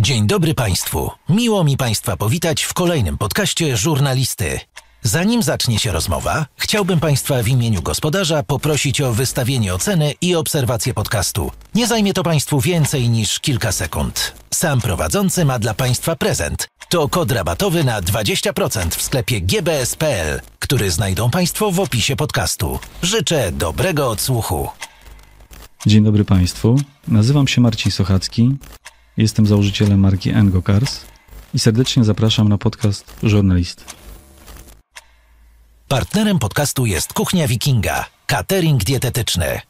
Dzień dobry Państwu. Miło mi Państwa powitać w kolejnym podcaście Żurnalisty. Zanim zacznie się rozmowa, chciałbym Państwa w imieniu gospodarza poprosić o wystawienie oceny i obserwację podcastu. Nie zajmie to Państwu więcej niż kilka sekund. Sam prowadzący ma dla Państwa prezent. To kod rabatowy na 20% w sklepie gbs.pl, który znajdą Państwo w opisie podcastu. Życzę dobrego odsłuchu. Dzień dobry Państwu. Nazywam się Marcin Sochacki. Jestem założycielem marki Engo Cars i serdecznie zapraszam na podcast Żurnalist. Partnerem podcastu jest Kuchnia Wikinga, catering dietetyczny.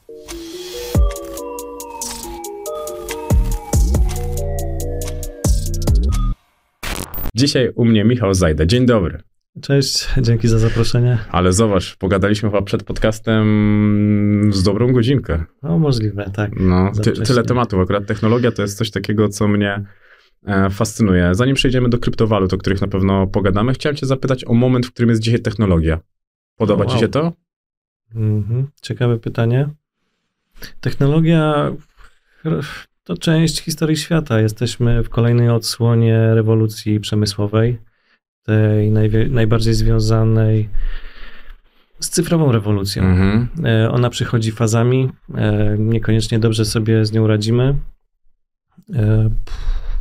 Dzisiaj u mnie Michał Zajda. Dzień dobry. Cześć, dzięki za zaproszenie. Ale zobacz, pogadaliśmy chyba przed podcastem z dobrą godzinkę. No możliwe, tak. No, ty, tyle tematów. Akurat technologia to jest coś takiego, co mnie e, fascynuje. Zanim przejdziemy do kryptowalut, o których na pewno pogadamy, chciałem cię zapytać o moment, w którym jest dzisiaj technologia. Podoba wow. ci się to? Mhm. Ciekawe pytanie. Technologia to część historii świata. Jesteśmy w kolejnej odsłonie rewolucji przemysłowej tej najbardziej związanej z cyfrową rewolucją. Mhm. E, ona przychodzi fazami, e, niekoniecznie dobrze sobie z nią radzimy. E,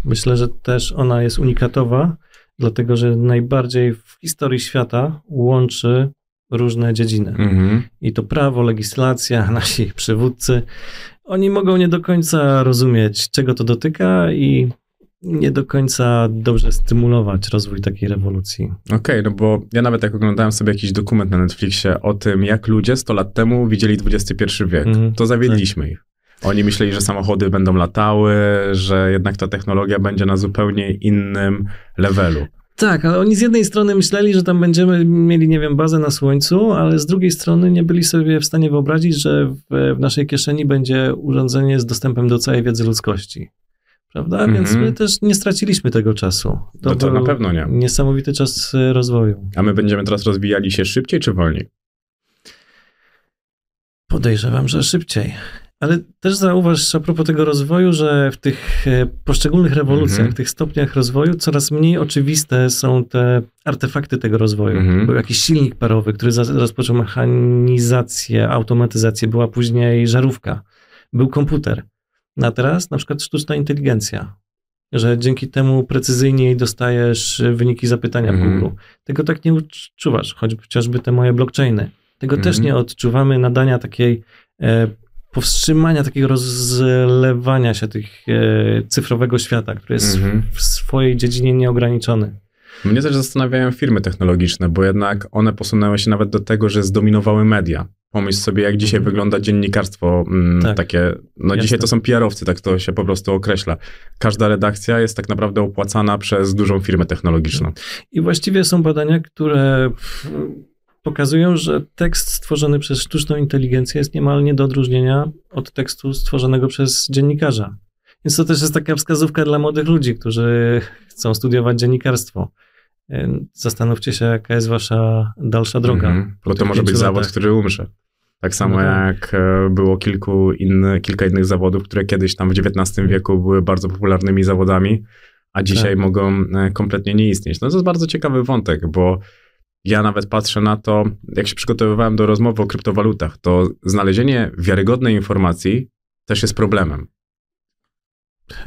myślę, że też ona jest unikatowa, dlatego że najbardziej w historii świata łączy różne dziedziny. Mhm. I to prawo, legislacja, nasi przywódcy, oni mogą nie do końca rozumieć, czego to dotyka i nie do końca dobrze stymulować rozwój takiej rewolucji. Okej, okay, no bo ja nawet jak oglądałem sobie jakiś dokument na Netflixie o tym, jak ludzie 100 lat temu widzieli XXI wiek, mm, to zawiedliśmy tak. ich. Oni myśleli, że samochody będą latały, że jednak ta technologia będzie na zupełnie innym levelu. Tak, ale oni z jednej strony myśleli, że tam będziemy mieli, nie wiem, bazę na Słońcu, ale z drugiej strony nie byli sobie w stanie wyobrazić, że w, w naszej kieszeni będzie urządzenie z dostępem do całej wiedzy ludzkości prawda? Mm -hmm. Więc my też nie straciliśmy tego czasu. To, no to na pewno nie. Niesamowity czas e, rozwoju. A my będziemy teraz rozwijali się szybciej czy wolniej? Podejrzewam, że szybciej. Ale też zauważ a propos tego rozwoju, że w tych e, poszczególnych rewolucjach, mm -hmm. tych stopniach rozwoju coraz mniej oczywiste są te artefakty tego rozwoju. Mm -hmm. Był jakiś silnik parowy, który rozpoczął mechanizację, automatyzację, była później żarówka, był komputer. A teraz na przykład sztuczna inteligencja, że dzięki temu precyzyjniej dostajesz wyniki zapytania mm. w mhm. Google. Tego tak nie odczuwasz, chociażby te moje blockchainy. Tego mm. też mhm. nie odczuwamy nadania takiej e, powstrzymania takiego rozlewania się tych e, cyfrowego świata, który jest mm. w swojej dziedzinie nieograniczony. Mnie też zastanawiają firmy technologiczne, bo jednak one posunęły się nawet do tego, że zdominowały media. Pomyśl sobie, jak dzisiaj mhm. wygląda dziennikarstwo mm, tak. takie. No Jasne. dzisiaj to są PR-owcy, tak to się po prostu określa. Każda redakcja jest tak naprawdę opłacana przez dużą firmę technologiczną. I właściwie są badania, które pokazują, że tekst stworzony przez sztuczną inteligencję jest niemal nie do odróżnienia od tekstu stworzonego przez dziennikarza. Więc to też jest taka wskazówka dla młodych ludzi, którzy chcą studiować dziennikarstwo. Zastanówcie się, jaka jest wasza dalsza droga. Mm bo to może być latach. zawód, który umrze. Tak samo no tak. jak e, było kilku inny, kilka innych zawodów, które kiedyś tam w XIX wieku były bardzo popularnymi zawodami, a dzisiaj tak. mogą e, kompletnie nie istnieć. No to jest bardzo ciekawy wątek, bo ja nawet patrzę na to, jak się przygotowywałem do rozmowy o kryptowalutach, to znalezienie wiarygodnej informacji też jest problemem.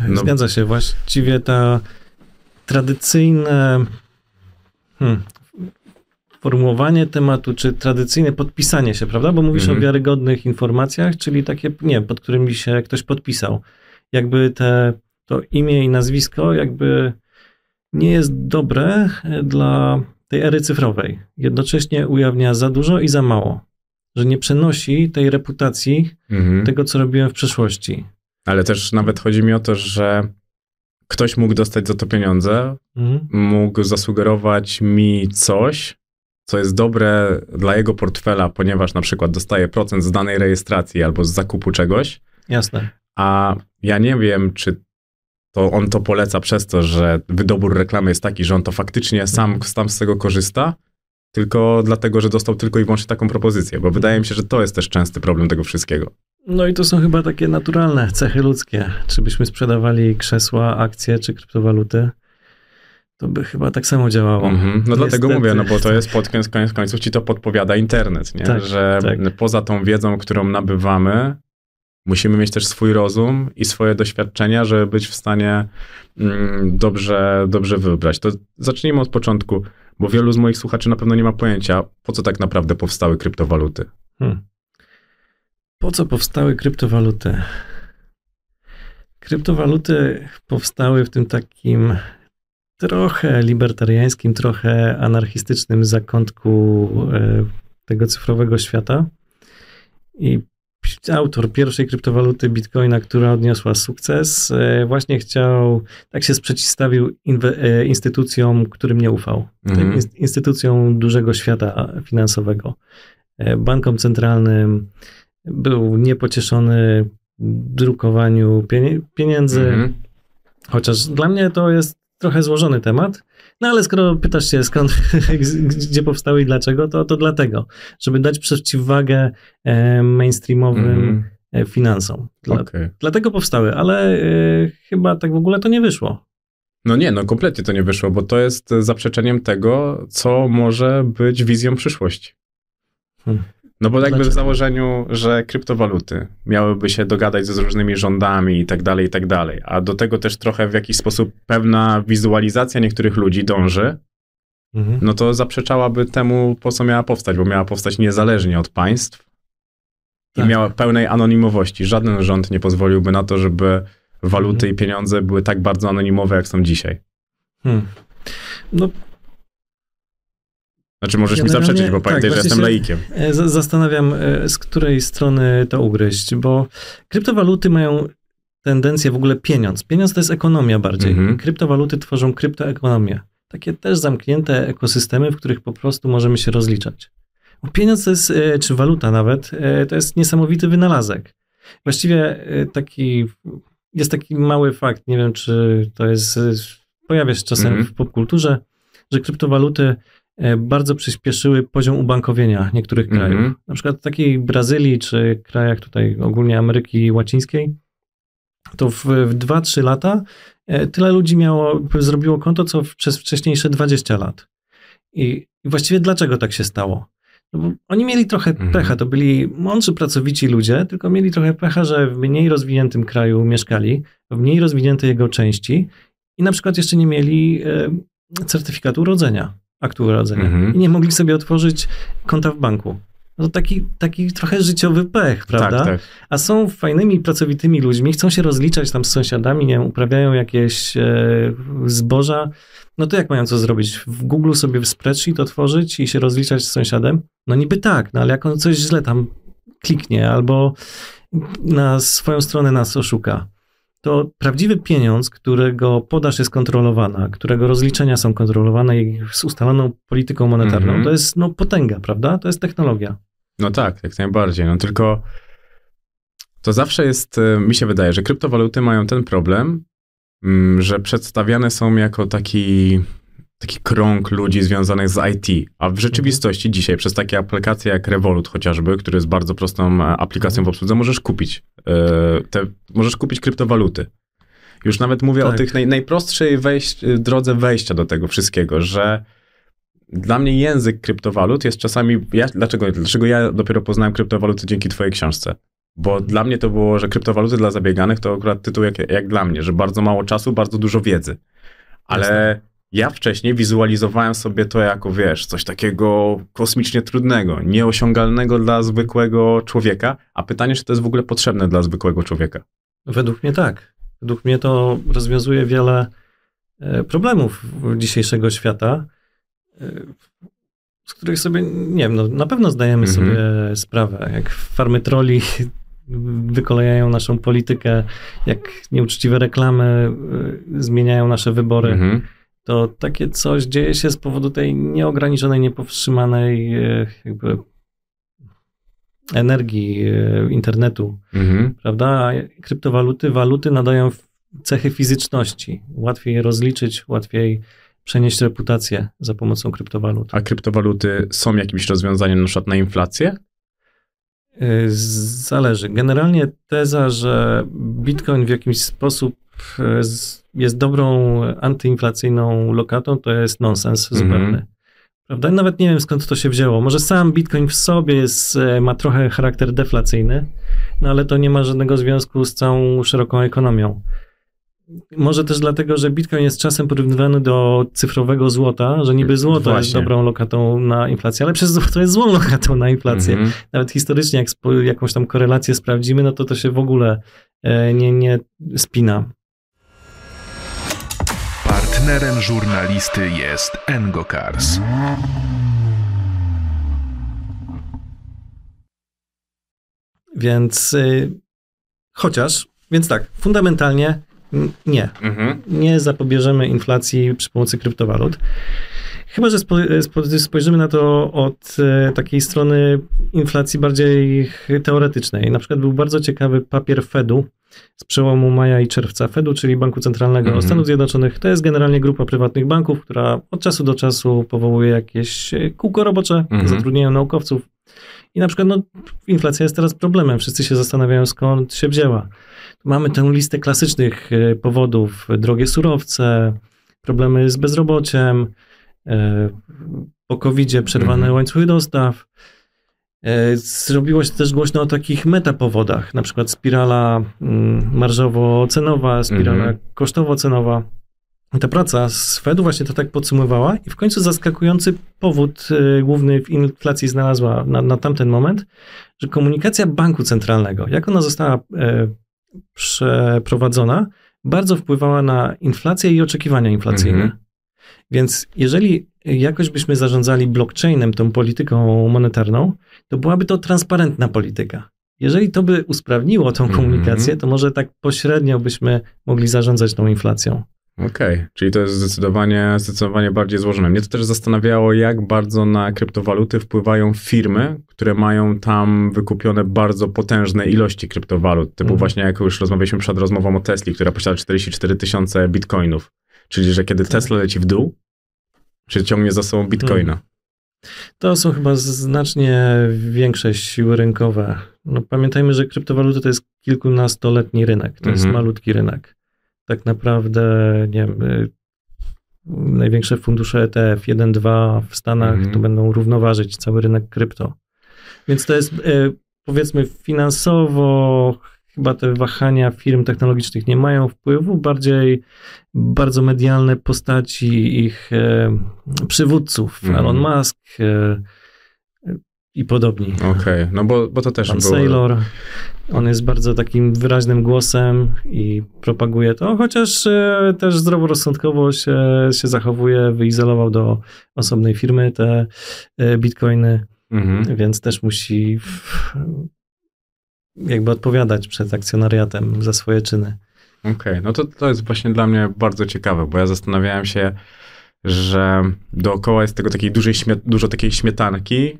No. Zgadza się. Właściwie ta tradycyjne hmm, formułowanie tematu, czy tradycyjne podpisanie się, prawda? Bo mówisz o mhm. wiarygodnych informacjach, czyli takie, nie, pod którymi się ktoś podpisał. Jakby te, to imię i nazwisko jakby nie jest dobre dla tej ery cyfrowej. Jednocześnie ujawnia za dużo i za mało. Że nie przenosi tej reputacji mhm. tego, co robiłem w przeszłości. Ale też nawet chodzi mi o to, że ktoś mógł dostać za to pieniądze, mhm. mógł zasugerować mi coś, co jest dobre dla jego portfela, ponieważ na przykład dostaje procent z danej rejestracji albo z zakupu czegoś. Jasne. A ja nie wiem, czy to on to poleca przez to, że wydobór reklamy jest taki, że on to faktycznie sam, sam z tego korzysta, tylko dlatego, że dostał tylko i wyłącznie taką propozycję, bo wydaje mi się, że to jest też częsty problem tego wszystkiego. No i to są chyba takie naturalne cechy ludzkie. Czy byśmy sprzedawali krzesła, akcje czy kryptowaluty, to by chyba tak samo działało. Mm-hmm. No dlatego mówię, no bo to jest pod koniec końców ci to podpowiada internet, nie? Tak, że tak. poza tą wiedzą, którą nabywamy, musimy mieć też swój rozum i swoje doświadczenia, żeby być w stanie mm, dobrze, dobrze wybrać. To zacznijmy od początku, bo wielu z moich słuchaczy na pewno nie ma pojęcia, po co tak naprawdę powstały kryptowaluty. Hmm. Po co powstały kryptowaluty? Kryptowaluty powstały w tym takim trochę libertariańskim, trochę anarchistycznym zakątku e, tego cyfrowego świata. I autor pierwszej kryptowaluty Bitcoina, która odniosła sukces, e, właśnie chciał, tak się sprzeciwstawił e, instytucjom, którym nie ufał. Mhm. Instytucjom dużego świata finansowego. Bankom centralnym, był niepocieszony drukowaniu pieniędzy. Mhm. Chociaż dla mnie to jest trochę złożony temat. No ale skoro pytasz się skąd, gdzie powstały i dlaczego, to, to dlatego, żeby dać przeciwwagę e, mainstreamowym mm. finansom. Dla, okay. Dlatego powstały, ale e, chyba tak w ogóle to nie wyszło. No nie, no kompletnie to nie wyszło, bo to jest zaprzeczeniem tego, co może być wizją przyszłości. Hmm. No bo jakby w założeniu, że kryptowaluty miałyby się dogadać z różnymi rządami i tak dalej, i tak dalej, a do tego też trochę w jakiś sposób pewna wizualizacja niektórych ludzi dąży, mhm. no to zaprzeczałaby temu, po co miała powstać, bo miała powstać niezależnie od państw tak. i miała pełnej anonimowości. Żaden rząd nie pozwoliłby na to, żeby waluty mhm. i pieniądze były tak bardzo anonimowe, jak są dzisiaj. Hmm. No znaczy możesz mi zaprzeczyć, bo pamiętaj, tak, że jestem laikiem. E, zastanawiam, e, z której strony to ugryźć, bo kryptowaluty mają tendencję w ogóle pieniądz. Pieniądz to jest ekonomia bardziej. Mhm. Kryptowaluty tworzą kryptoekonomię. Takie też zamknięte ekosystemy, w których po prostu możemy się rozliczać. Pieniądz to jest, e, czy waluta nawet, to jest niesamowity wynalazek. Właściwie taki, jest taki mały fakt, nie wiem czy to jest, pojawia się czasem mhm. w popkulturze, że kryptowaluty bardzo przyspieszyły poziom ubankowienia niektórych mhm. krajów. Mm -hmm. Na przykład w takiej Brazylii czy krajach tutaj ogólnie Ameryki Łacińskiej, to w, w 2-3 lata e, tyle ludzi miało, zrobiło konto, co przez wcześniejsze 20 lat. I, i właściwie dlaczego tak się stało? No oni mieli trochę -hmm. pecha, to byli mądrzy, pracowici ludzie, tylko mieli trochę pecha, że w mniej rozwiniętym kraju mieszkali, w mniej rozwiniętej jego części i na przykład jeszcze nie mieli e, certyfikatu urodzenia aktu urodzenia mhm. i nie mogli sobie otworzyć konta w banku. No to taki, taki trochę życiowy pech, prawda? Tak, tak. A są fajnymi, pracowitymi ludźmi, chcą się rozliczać tam z sąsiadami, nie wiem, uprawiają jakieś e, zboża. No to jak mają co zrobić? W Google sobie w spreadsheet otworzyć i się rozliczać z sąsiadem? No niby tak, no ale jak on coś źle tam kliknie albo na swoją stronę nas oszuka, to prawdziwy pieniądz, którego podaż jest kontrolowana, którego rozliczenia są kontrolowane i z ustaloną polityką monetarną, mm -hmm. to jest no, potęga, prawda? To jest technologia. No tak, jak najbardziej. No tylko to zawsze jest, e, mi się wydaje, że kryptowaluty mają ten problem, mm, że przedstawiane są jako taki taki krąg ludzi związanych z IT, a w rzeczywistości mhm. dzisiaj przez takie aplikacje jak Revolut chociażby, który jest bardzo prostą e, aplikacją mhm. w obsłudze, możesz kupić e, te, możesz kupić kryptowaluty. Już nawet mówię tak. o tych naj, najprostszej e, drodze wejścia do tego wszystkiego, że dla mnie język kryptowalut jest czasami, ja, dlaczego, dlaczego ja dopiero poznałem kryptowaluty dzięki twojej książce? Bo dla mnie to było, że kryptowaluty dla zabieganych to akurat tytuł jak, jak dla mnie, że bardzo mało czasu, bardzo dużo wiedzy. Ale Jasne ja wcześniej wizualizowałem sobie to jako, wiesz, coś takiego kosmicznie trudnego, nieosiągalnego dla zwykłego człowieka, a pytanie, czy to jest w ogóle potrzebne dla zwykłego człowieka? Według mnie tak. Według mnie to rozwiązuje wiele e, problemów dzisiejszego świata, e, z których sobie, nie wiem, no, na pewno zdajemy mhm. sobie sprawę. Jak farmy troli wykolejają naszą politykę, jak nieuczciwe reklamy e, zmieniają nasze wybory. Mhm to takie coś dzieje się z powodu tej nieograniczonej, niepowstrzymanej e, jakby energii e, internetu, mhm. prawda? A kryptowaluty, waluty nadają cechy fizyczności. Łatwiej je rozliczyć, łatwiej przenieść reputację za pomocą kryptowalut. A kryptowaluty są jakimś rozwiązaniem na przykład na inflację? Y, zależy. Generalnie teza, że Bitcoin w jakiś sposób jest dobrą antyinflacyjną lokatą, to jest nonsens mhm. zupełny. Prawda? Nawet nie wiem skąd to się wzięło. Może sam Bitcoin w sobie jest, e, ma trochę charakter deflacyjny, no ale to nie ma żadnego związku z całą szeroką ekonomią. Może też dlatego, że Bitcoin jest czasem porównywany do cyfrowego złota, że niby złoto Właśnie. jest dobrą lokatą na inflację, ale przez złoto jest złą lokatą na inflację. Mm -hmm. Nawet historycznie, jak jakąś tam korelację sprawdzimy, no to to się w ogóle e, nie, nie spina. Partnerem żurnalisty jest Engokars. Więc y, chociaż, więc tak, fundamentalnie nie. Mhm. Nie zapobierzemy inflacji przy pomocy kryptowalut. Chyba, że spojrzymy na to od e, takiej strony inflacji bardziej teoretycznej. Na przykład był bardzo ciekawy papier Fedu z przełomu maja i czerwca. Fedu, czyli Banku Centralnego mhm. Stanów Zjednoczonych, to jest generalnie grupa prywatnych banków, która od czasu do czasu powołuje jakieś e, kółko robocze, mhm. zatrudniają naukowców. I na przykład no, inflacja jest teraz problemem. Wszyscy się zastanawiają, skąd się wzięła. Mamy tę listę klasycznych e, powodów: drogie surowce, problemy z bezrobociem, e, po covid przerwane mhm. łańcuchy dostaw. E, zrobiło się też głośno o takich metapowodach, na przykład spirala mm, marżowo-cenowa, spirala mhm. kosztowo-cenowa. Ta praca z Fedu właśnie to tak podsumowała i w końcu zaskakujący powód główny w inflacji znalazła na, na tamten moment, że komunikacja banku centralnego, jak ona została przeprowadzona, bardzo wpływała na inflację i oczekiwania inflacyjne. Mhm. Więc jeżeli jakoś byśmy zarządzali blockchainem, tą polityką monetarną, to byłaby to transparentna polityka. Jeżeli to by usprawniło tą mhm. komunikację, to może tak pośrednio byśmy mogli zarządzać tą inflacją. Okej, okay. czyli to jest zdecydowanie, zdecydowanie bardziej złożone. Mnie to też zastanawiało, jak bardzo na kryptowaluty wpływają firmy, które mają tam wykupione bardzo potężne ilości kryptowalut. Typu mm. właśnie jak już rozmawialiśmy przed rozmową o Tesli, która posiada 44 tysiące bitcoinów. Czyli, że kiedy tak. Tesla leci w dół, czy ciągnie za sobą bitcoina. Mm. To są chyba znacznie większe siły rynkowe. No, pamiętajmy, że kryptowaluty to jest kilkunastoletni rynek, to -hmm. jest mhm. malutki rynek tak naprawdę, nie wiem, y, największe fundusze ETF 1-2 w Stanach mm -hmm. to będą równoważyć cały rynek krypto. Więc to jest y, powiedzmy finansowo chyba te wahania firm technologicznych nie mają wpływu, bardziej bardzo medialne postaci ich e, przywódców, mm. Elon Musk, e, i podobni. Okej, okay. no bo, bo to też Pan było... Sailor, on jest bardzo takim wyraźnym głosem i propaguje to, chociaż e, też zdroworozsądkowo się, się zachowuje, wyizolował do osobnej firmy te bitcoiny, mhm. więc też musi jakby odpowiadać przed akcjonariatem za swoje czyny. Okej, okay. no to, to jest właśnie dla mnie bardzo ciekawe, bo ja zastanawiałem się, że dookoła jest tego takiej dużej dużo takiej śmietanki,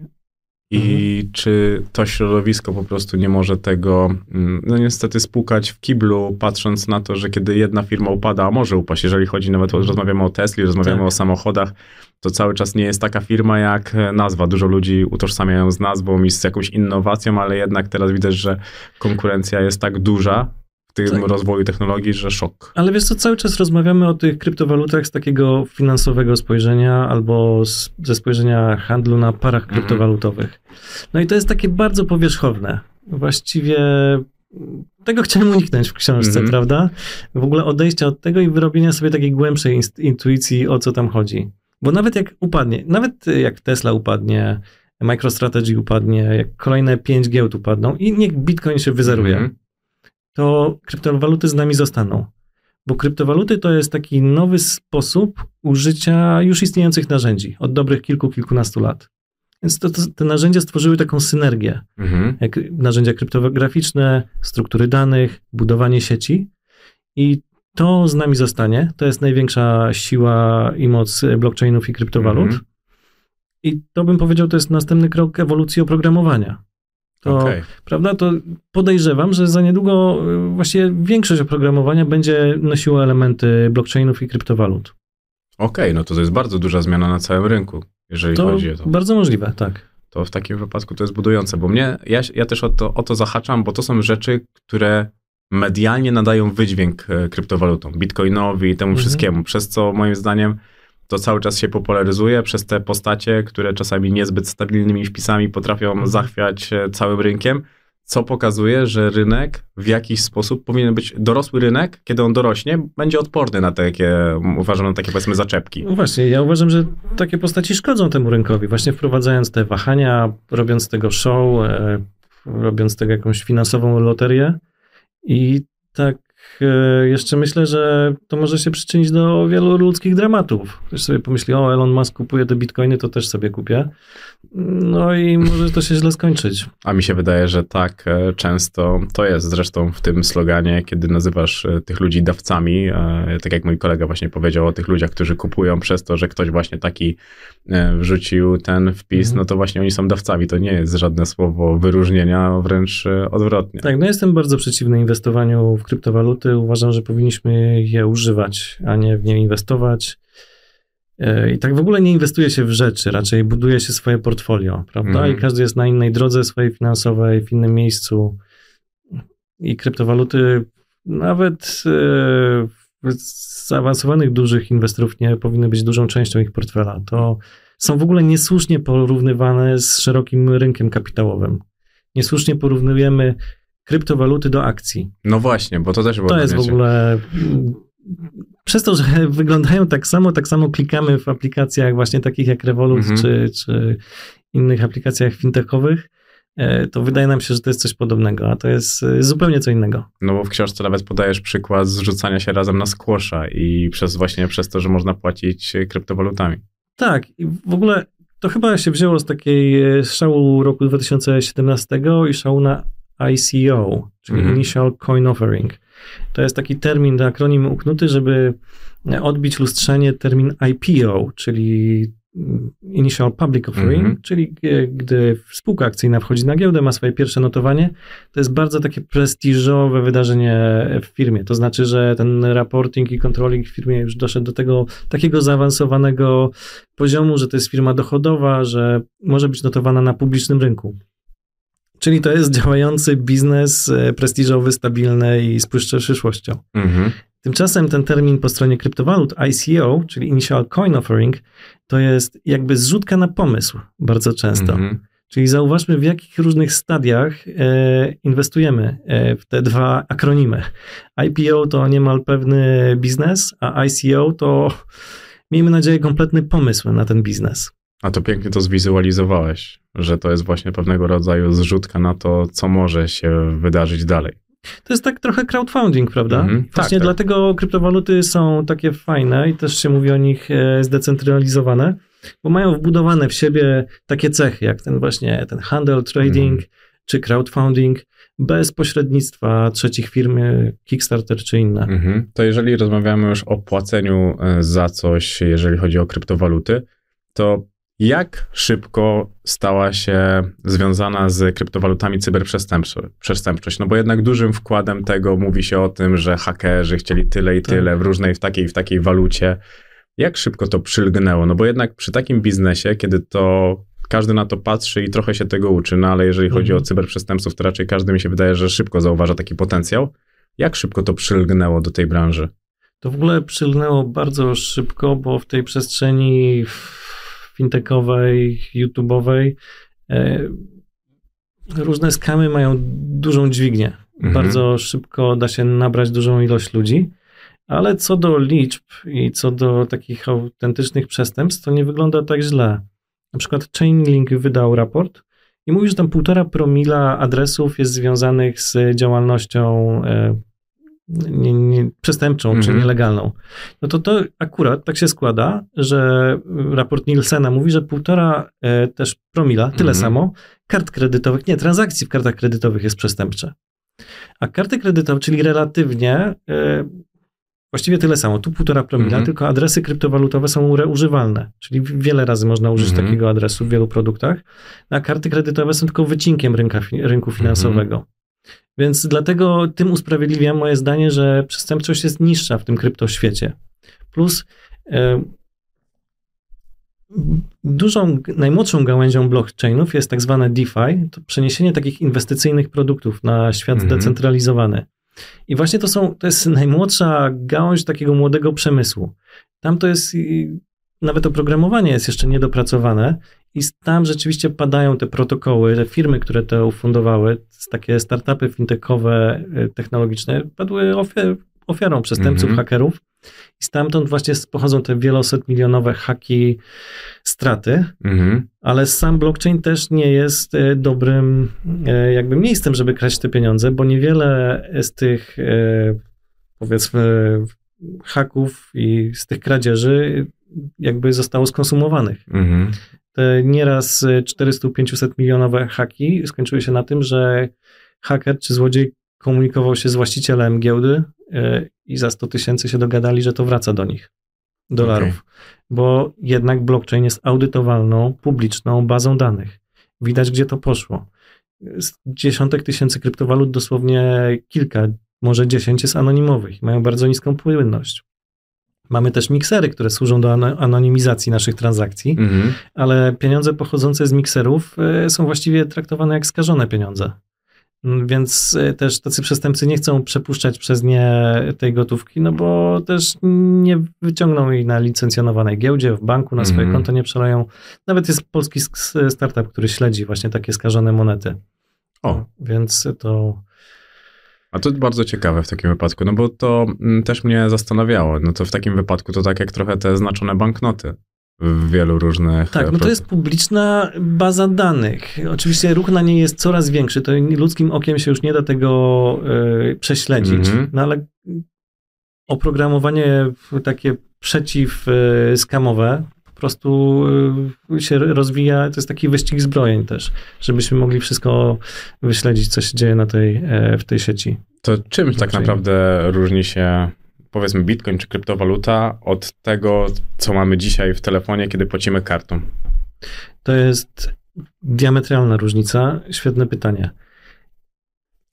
i mhm. czy to środowisko po prostu nie może tego, mm, no niestety, spłukać w kiblu, patrząc na to, że kiedy jedna firma upada, a może upaść, jeżeli chodzi nawet, o, rozmawiamy o Tesli, rozmawiamy tak. o samochodach, to cały czas nie jest taka firma jak nazwa. Dużo ludzi utożsamiają z nazwą i z jakąś innowacją, ale jednak teraz widać, że konkurencja jest tak duża, tym tak. rozwoju technologii, że szok. Ale wiesz co, cały czas rozmawiamy o tych kryptowalutach z takiego finansowego spojrzenia albo z, ze spojrzenia handlu na parach mhm. kryptowalutowych. No i to jest takie bardzo powierzchowne. Właściwie tego chciałem uniknąć w książce, mm -hmm. prawda? W ogóle odejścia od tego i wyrobienia sobie takiej głębszej intuicji, o co tam chodzi. Bo nawet jak upadnie, nawet jak Tesla upadnie, MicroStrategy upadnie, jak kolejne pięć giełd upadną i niech Bitcoin się wyzeruje, mm -hmm to kryptowaluty z nami zostaną. Bo kryptowaluty to jest taki nowy sposób użycia już istniejących narzędzi od dobrych kilku, kilkunastu lat. Więc to, to, te narzędzia stworzyły taką synergię, mhm. jak narzędzia kryptograficzne, struktury danych, budowanie sieci i to z nami zostanie. To jest największa siła i moc blockchainów i kryptowalut. Mhm. I to bym powiedział, to jest następny krok ewolucji oprogramowania to, okay. prawda, to podejrzewam, że za niedługo y, właściwie większość oprogramowania będzie nosiła elementy blockchainów i kryptowalut. Okej, okay, no to to jest bardzo duża zmiana na całym rynku, jeżeli to chodzi o to. Bardzo możliwe, tak. to w takim wypadku to jest budujące, bo mnie, ja, ja też o to, o to zahaczam, bo to są rzeczy, które medialnie nadają wydźwięk e, kryptowalutom, bitcoinowi i temu mhm. wszystkiemu, przez co moim zdaniem to cały czas się popularyzuje przez te postacie, które czasami niezbyt stabilnymi wpisami potrafią zachwiać e, całym rynkiem, co pokazuje, że rynek w jakiś sposób powinien być dorosły rynek, kiedy on dorośnie, będzie odporny na takie, uważam, na takie powiedzmy zaczepki. No właśnie, ja uważam, że takie postaci szkodzą temu rynkowi, właśnie wprowadzając te wahania, robiąc tego show, e, robiąc tego jakąś finansową loterię i tak jeszcze myślę, że to może się przyczynić do wielu ludzkich dramatów. Ktoś sobie pomyśli, o Elon Musk kupuje te bitcoiny, to też sobie kupię. No i może to się źle skończyć. A mi się wydaje, że tak e, często to jest zresztą w tym sloganie, kiedy nazywasz e, tych ludzi dawcami, tak jak mój kolega właśnie powiedział o tych ludziach, którzy kupują przez to, że ktoś właśnie taki wrzucił ten wpis, mhm. no to właśnie oni są dawcami. To nie jest żadne słowo wyróżnienia, wręcz odwrotnie. Tak, no jestem bardzo przeciwny inwestowaniu w Uważam, że powinniśmy je używać, a nie w nie inwestować. E, I tak w ogóle nie inwestuje się w rzeczy, raczej buduje się swoje portfolio, prawda? Mm. I każdy jest na innej drodze swojej finansowej, w innym miejscu. I kryptowaluty, nawet e, zaawansowanych dużych inwestorów, nie powinny być dużą częścią ich portfela. To są w ogóle niesłusznie porównywane z szerokim rynkiem kapitałowym. Niesłusznie porównujemy kryptowaluty do akcji. No właśnie, bo to też było To jest w ogóle przez to, że wyglądają tak samo, tak samo klikamy w aplikacjach właśnie takich jak Revolut mhm. czy, czy innych aplikacjach fintechowych, e, to wydaje nam się, że to jest coś podobnego, a to jest e, zupełnie co innego. No bo w książce nawet podajesz przykład zrzucania się razem na squasha i przez właśnie przez to, że można płacić kryptowalutami. Tak, i w ogóle to chyba się wzięło z takiej e, szału roku 2017 i szału na ICO, czyli mhm. Initial Coin Offering. To jest taki termin, akronim uknuty, żeby odbić lustrzenie termin IPO, czyli Initial Public Offering, mm -hmm. czyli gdy spółka akcyjna wchodzi na giełdę, ma swoje pierwsze notowanie, to jest bardzo takie prestiżowe wydarzenie w firmie. To znaczy, że ten reporting i controlling w firmie już doszedł do tego takiego zaawansowanego poziomu, że to jest firma dochodowa, że może być notowana na publicznym rynku. Czyli to jest działający biznes e, prestiżowy, stabilny i z przyszłością. Mhm. Tymczasem ten termin po stronie kryptowalut ICO, czyli Initial Coin Offering, to jest jakby zrzutka na pomysł bardzo często. Mhm. Czyli zauważmy, w jakich różnych stadiach e, inwestujemy e, w te dwa akronimy. IPO to niemal pewny biznes, a ICO to, miejmy nadzieję, kompletny pomysł na ten biznes. A to pięknie to zwizualizowałeś, że to jest właśnie pewnego rodzaju zrzutka na to, co może się wydarzyć dalej. To jest tak trochę crowdfunding, prawda? Mhm, tak, właśnie tak, dlatego tak. kryptowaluty są takie fajne i też się mówi o nich e, zdecentralizowane, bo mają wbudowane w siebie takie cechy, jak ten właśnie ten handel, trading mhm. czy crowdfunding, bez pośrednictwa trzecich firm, Kickstarter czy inne. Mhm. To jeżeli rozmawiamy już o płaceniu e, za coś, jeżeli chodzi o kryptowaluty, to jak szybko stała się związana z kryptowalutami cyberprzestępczość? No bo jednak dużym wkładem tego mówi się o tym, że hakerzy chcieli tyle i tak. tyle w różnej, w takiej, w takiej walucie. Jak szybko to przylgnęło? No bo jednak przy takim biznesie, kiedy to każdy na to patrzy i trochę się tego uczy, no ale jeżeli chodzi o mhm. cyberprzestępców, to raczej każdy mi się wydaje, że szybko zauważa taki potencjał. Jak szybko to przylgnęło do tej branży? To w ogóle przylgnęło bardzo szybko, bo w tej przestrzeni fintechowej, YouTube'owej. E, różne skamy mają dużą dźwignię. Mhm. Bardzo szybko da się nabrać dużą ilość ludzi, ale co do liczb i co do takich autentycznych przestępstw, to nie wygląda tak źle. Na przykład Chainlink wydał raport i mówi, że tam półtora promila adresów jest związanych z działalnością e, nie, nie, przestępczą mm -hmm. czy mhm. nielegalną, no to to akurat tak się składa, że raport Nielsena mówi, że półtora e, też promila, tyle mm -hmm. samo, kart kredytowych, nie, transakcji w kartach kredytowych jest przestępcze. A karty kredytowe, czyli relatywnie e, właściwie tyle samo, tu półtora promila, mm -hmm. tylko adresy kryptowalutowe są reużywalne, czyli wiele razy można użyć mhm. takiego adresu w wielu produktach, a karty kredytowe są tylko wycinkiem rynka, rynku finansowego. Więc dlatego tym usprawiedliwiam moje zdanie, że przestępczość jest niższa w tym kryptoświecie. Plus e, dużą, najmłodszą gałęzią blockchainów jest tak zwane DeFi, to przeniesienie takich inwestycyjnych produktów na świat mhm. zdecentralizowany. I właśnie to są, to jest najmłodsza gałąź takiego młodego przemysłu. Tam to jest, nawet oprogramowanie jest jeszcze niedopracowane i tam rzeczywiście padają te protokoły, te firmy, które to ufundowały, takie startupy fintechowe, y, technologiczne, padły ofiar, ofiarą przestępców, mm -hmm. hakerów. I stamtąd właśnie pochodzą te wieloset milionowe haki, straty, -hmm. ale sam blockchain też nie jest y, dobrym y, jakby miejscem, żeby kraść te pieniądze, bo niewiele z tych powiedzmy haków i z tych kradzieży jakby zostało skonsumowanych. Mhm. Te nieraz 400-500 milionowe haki skończyły się na tym, że haker czy złodziej komunikował się z właścicielem giełdy e, i za 100 tysięcy się dogadali, że to wraca do nich dolarów. Okay. Bo jednak blockchain jest audytowalną, publiczną bazą danych. Widać, gdzie to poszło. Z dziesiątek tysięcy kryptowalut dosłownie kilka, może dziesięć jest anonimowych. Mają bardzo niską płynność. Mamy też miksery, które służą do anonimizacji naszych transakcji, mhm. ale pieniądze pochodzące z mikserów e, są właściwie traktowane jak skażone pieniądze. Mm, więc e, też tacy przestępcy nie chcą przepuszczać przez nie tej gotówki, no bo też nie wyciągną jej na licencjonowanej giełdzie, w banku, na swoje mm. konto nie przeleją. Nawet jest polski startup, który śledzi właśnie takie skażone monety. O. Więc to a to bardzo ciekawe w takim wypadku, no bo to mm, też mnie zastanawiało. No to w takim wypadku to tak jak trochę te znaczone banknoty w wielu różnych... Tak, no to jest publiczna baza danych. Oczywiście ruch na niej jest coraz większy, to ludzkim okiem się już nie da tego y, prześledzić, mm -hmm. no ale oprogramowanie takie przeciwskamowe prostu y, się rozwija, to jest taki wyścig zbrojeń też, żebyśmy mogli wszystko wyśledzić, co się dzieje na tej, e, w tej sieci. To czym tak naprawdę różni się powiedzmy bitcoin czy kryptowaluta od tego, co mamy dzisiaj w telefonie, kiedy płacimy kartą? To jest diametralna różnica. Świetne pytanie.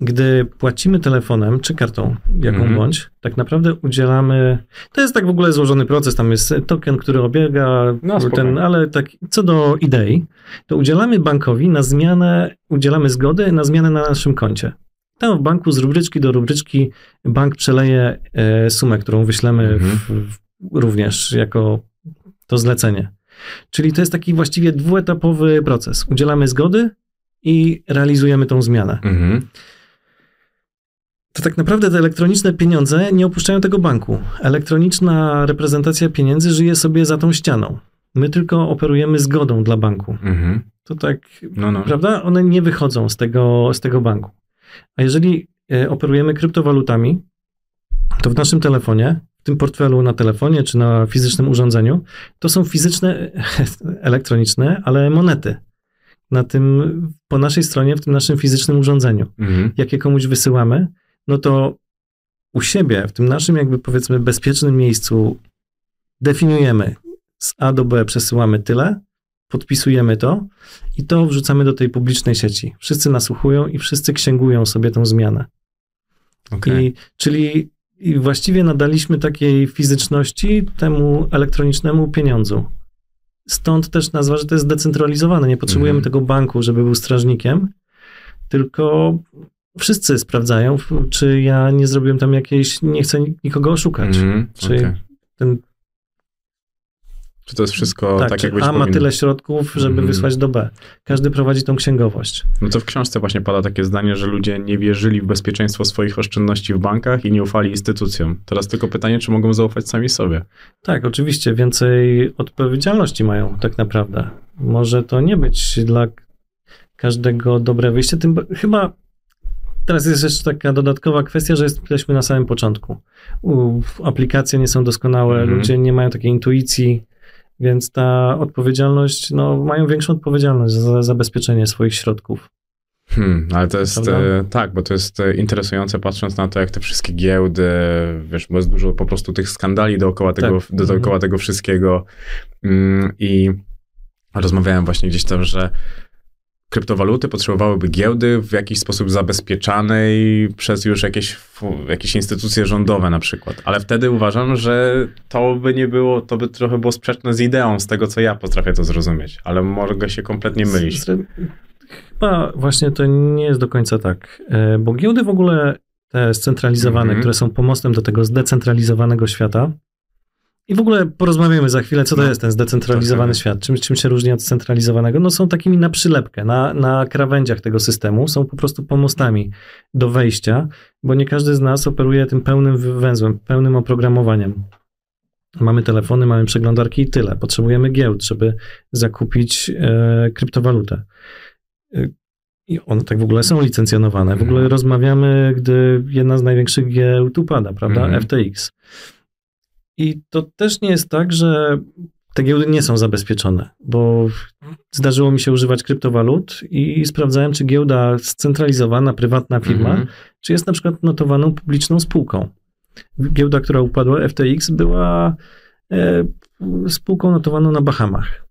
Gdy płacimy telefonem czy kartą, jaką mm -hmm. bądź, tak naprawdę udzielamy. To jest tak w ogóle złożony proces. Tam jest token, który obiega no, ten, ale tak co do idei, to udzielamy bankowi na zmianę, udzielamy zgody na zmianę na naszym koncie. Tam w banku z rubryczki do rubryczki bank przeleje e, sumę, którą wyślemy mm -hmm. w, w, również jako to zlecenie. Czyli to jest taki właściwie dwuetapowy proces. Udzielamy zgody i realizujemy tą zmianę. Mm -hmm to tak naprawdę te elektroniczne pieniądze nie opuszczają tego banku. Elektroniczna reprezentacja pieniędzy żyje sobie za tą ścianą. My tylko operujemy zgodą dla banku. Mhm. To tak, no, no. prawda? One nie wychodzą z tego, z tego banku. A jeżeli e, operujemy kryptowalutami, to w naszym telefonie, w tym portfelu na telefonie czy na fizycznym urządzeniu, to są fizyczne, elektroniczne, ale monety. Na tym, po naszej stronie, w tym naszym fizycznym urządzeniu. Mhm. Jak je komuś wysyłamy, no to u siebie, w tym naszym jakby powiedzmy bezpiecznym miejscu definiujemy z A do B przesyłamy tyle, podpisujemy to i to wrzucamy do tej publicznej sieci. Wszyscy nasłuchują i wszyscy księgują sobie tą zmianę. Okay. I, czyli i właściwie nadaliśmy takiej fizyczności temu elektronicznemu pieniądzu. Stąd też nazwa, że to jest zdecentralizowane. Nie potrzebujemy mm. tego banku, żeby był strażnikiem, tylko wszyscy sprawdzają, czy ja nie zrobiłem tam jakiejś, nie chcę nikogo oszukać. Mm, czy okay. ten czy to jest wszystko tak, tak jak A powinno? ma tyle środków, żeby mm. wysłać do B. Każdy prowadzi tą księgowość. No to w książce właśnie pada takie zdanie, że ludzie nie wierzyli w bezpieczeństwo swoich oszczędności w bankach i nie ufali instytucjom. Teraz tylko pytanie, czy mogą zaufać sami sobie. Tak, oczywiście. Więcej odpowiedzialności mają tak naprawdę. Może to nie być dla każdego dobre wyjście. Tym chyba Teraz jest jeszcze taka dodatkowa kwestia, że jesteśmy na samym początku. aplikacje nie są doskonałe, mhm. ludzie nie mają takiej intuicji, więc ta odpowiedzialność, no, mają większą odpowiedzialność za zabezpieczenie swoich środków. Hmm, ale to jest, e, tak, bo to jest e, interesujące patrząc na to, jak te wszystkie giełdy, wiesz, bo jest dużo po prostu tych skandali dookoła tego, tak. dookoła mhm. tego wszystkiego mm, i rozmawiałem właśnie gdzieś tam, że kryptowaluty potrzebowałyby giełdy w jakiś sposób zabezpieczanej przez już jakieś, jakieś instytucje rządowe na przykład. Ale wtedy uważam, że to by nie było, to by trochę było sprzeczne z ideą, z tego co ja potrafię to zrozumieć, ale mogę się kompletnie mylić. Chyba właśnie to nie jest do końca tak, e, bo giełdy w ogóle te scentralizowane, mm -hmm. które są pomostem do tego zdecentralizowanego świata, i w ogóle porozmawiamy za chwilę, co to no, jest ten zdecentralizowany świat, czym, czym się różni od scentralizowanego. No są takimi na przylepkę, na, na krawędziach tego systemu, są po prostu pomostami do wejścia, bo nie każdy z nas operuje tym pełnym węzłem, pełnym oprogramowaniem. Mamy telefony, mamy przeglądarki i tyle. Potrzebujemy giełd, żeby zakupić e, kryptowalutę. E, I one tak w ogóle są licencjonowane. W ogóle mhm. rozmawiamy, gdy jedna z największych giełd upada, prawda? Mm. FTX. I to też nie jest tak, że te giełdy nie są zabezpieczone, bo zdarzyło mi się używać kryptowalut i sprawdzałem, czy giełda scentralizowana, prywatna firma, mm -hmm. czy jest na przykład notowaną publiczną spółką. Giełda, która upadła, FTX, była e, spółką notowaną na Bahamach.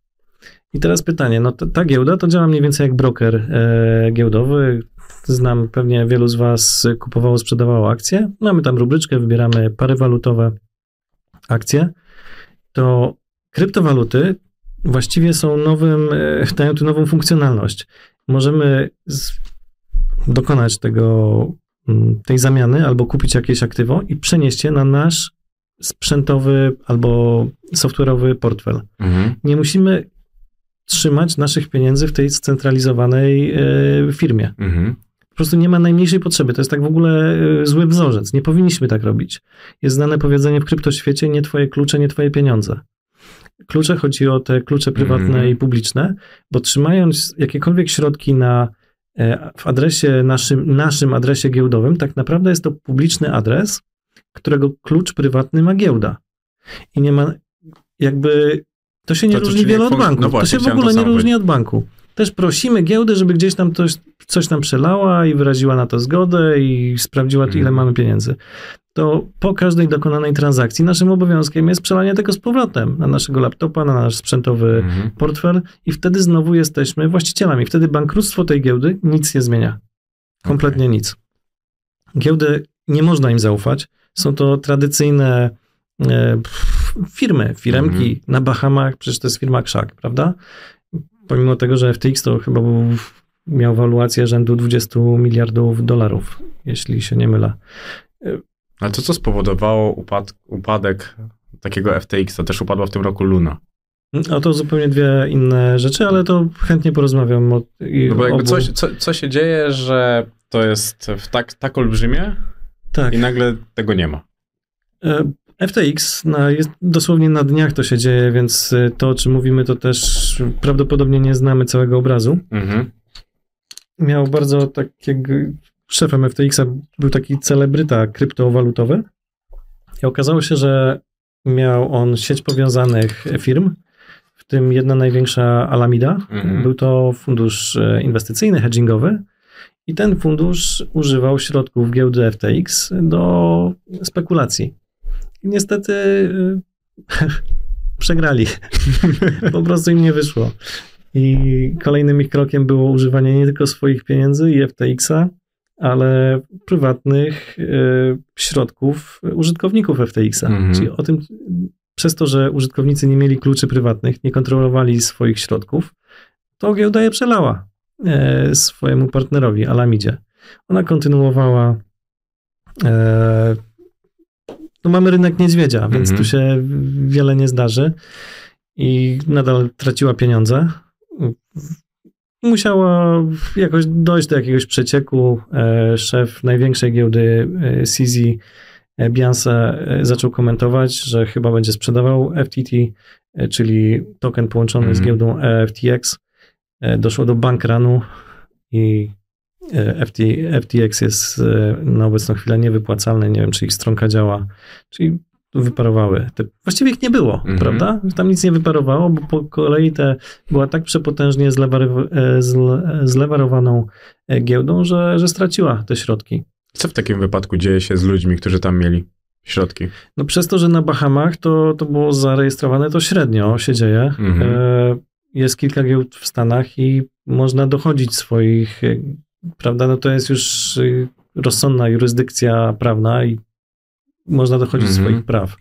I teraz pytanie, no ta, ta giełda to działa mniej więcej jak broker e, giełdowy. Znam, pewnie wielu z Was kupowało, sprzedawało akcje. Mamy tam rubryczkę, wybieramy pary walutowe, akcje, to kryptowaluty właściwie są nowym, e, dają tu nową funkcjonalność. Możemy z, dokonać tego, mm, tej zamiany albo kupić jakieś aktywo i przenieść je na nasz sprzętowy albo software'owy portfel. Mhm. Nie musimy trzymać naszych pieniędzy w tej scentralizowanej y, firmie. Mhm prostu nie ma najmniejszej potrzeby. To jest tak w ogóle e, zły wzorzec. Nie powinniśmy tak robić. Jest znane powiedzenie w kryptoświecie, nie twoje klucze, nie twoje pieniądze. Klucze chodzi o te klucze prywatne mm. i publiczne, bo trzymając jakiekolwiek środki na, e, w adresie naszym, naszym adresie giełdowym, tak naprawdę jest to publiczny adres, którego klucz prywatny ma giełda. I nie ma jakby to się nie to, różni wiele od banku. No właśnie, to się w ogóle nie różni od banku. Też prosimy giełdę, żeby gdzieś tam coś, coś tam przelała i wyraziła na to zgodę i sprawdziła, ile mhm. mamy pieniędzy. To po każdej dokonanej transakcji naszym obowiązkiem jest przelanie tego z powrotem na naszego laptopa, na nasz sprzętowy mhm. portfel i wtedy znowu jesteśmy właścicielami. Wtedy bankructwo tej giełdy nic nie zmienia. Kompletnie okay. nic. Giełdy nie można im zaufać. Są to tradycyjne e, firmy, firemki mhm. na Bahamach, przecież to jest firma Krzak, prawda? Pomimo tego, że FTX to chyba był, miał waluację rzędu 20 miliardów dolarów, jeśli się nie mylę. A to co spowodowało upad, upadek takiego FTX? To też upadła w tym roku Luna. A to zupełnie dwie inne rzeczy, ale to chętnie porozmawiam o No bo jakby coś, co, co się dzieje, że to jest tak, tak olbrzymie tak. i nagle tego nie ma. FTX na, jest dosłownie na dniach to się dzieje, więc y, to, o czym mówimy, to też prawdopodobnie nie znamy całego obrazu. Mhm. Miał bardzo takiego. Szefem FTX-a był taki celebryta kryptowalutowy. I okazało się, że miał on sieć powiązanych firm, w tym jedna największa Alameda. Mhm. Był to fundusz e, inwestycyjny, hedgingowy. I ten fundusz używał środków giełdy FTX do spekulacji niestety y, przegrali. po prostu im nie wyszło. I kolejnym ich krokiem było używanie nie tylko swoich pieniędzy i FTX-a, ale prywatnych y, środków użytkowników FTX-a. Mhm. Czyli o tym, przez to, że użytkownicy nie mieli kluczy prywatnych, nie kontrolowali swoich środków, to giełda je przelała e, swojemu partnerowi, Alamidzie. Ona kontynuowała e, no mamy rynek niedźwiedzia, więc tu mhm. się wiele nie zdarzy i nadal traciła pieniądze. Musiała jakoś dojść do jakiegoś przecieku. E, szef największej giełdy e, CZ e, Bianse zaczął komentować, że chyba będzie sprzedawał FTT, czyli token połączony mm. z mhm. giełdą FTX. Doszło do bankrunu i E, FT, FTX jest e, na obecną chwilę niewypłacalny. Nie wiem, czy ich stronka działa. Czyli wyparowały. Te, właściwie ich nie było, mhm. prawda? Tam nic nie wyparowało, bo po kolei te była tak przepotężnie zlewary, e, zle, zlewarowaną giełdą, że, że straciła te środki. Co w takim wypadku dzieje się z ludźmi, którzy tam mieli środki? No przez to, że na Bahamach to, to było zarejestrowane, to średnio się dzieje. Mhm. jest kilka giełd w Stanach i można dochodzić swoich, e, prawda, no to jest już e, rozsądna jurysdykcja prawna i można dochodzić Mhm. swoich praw,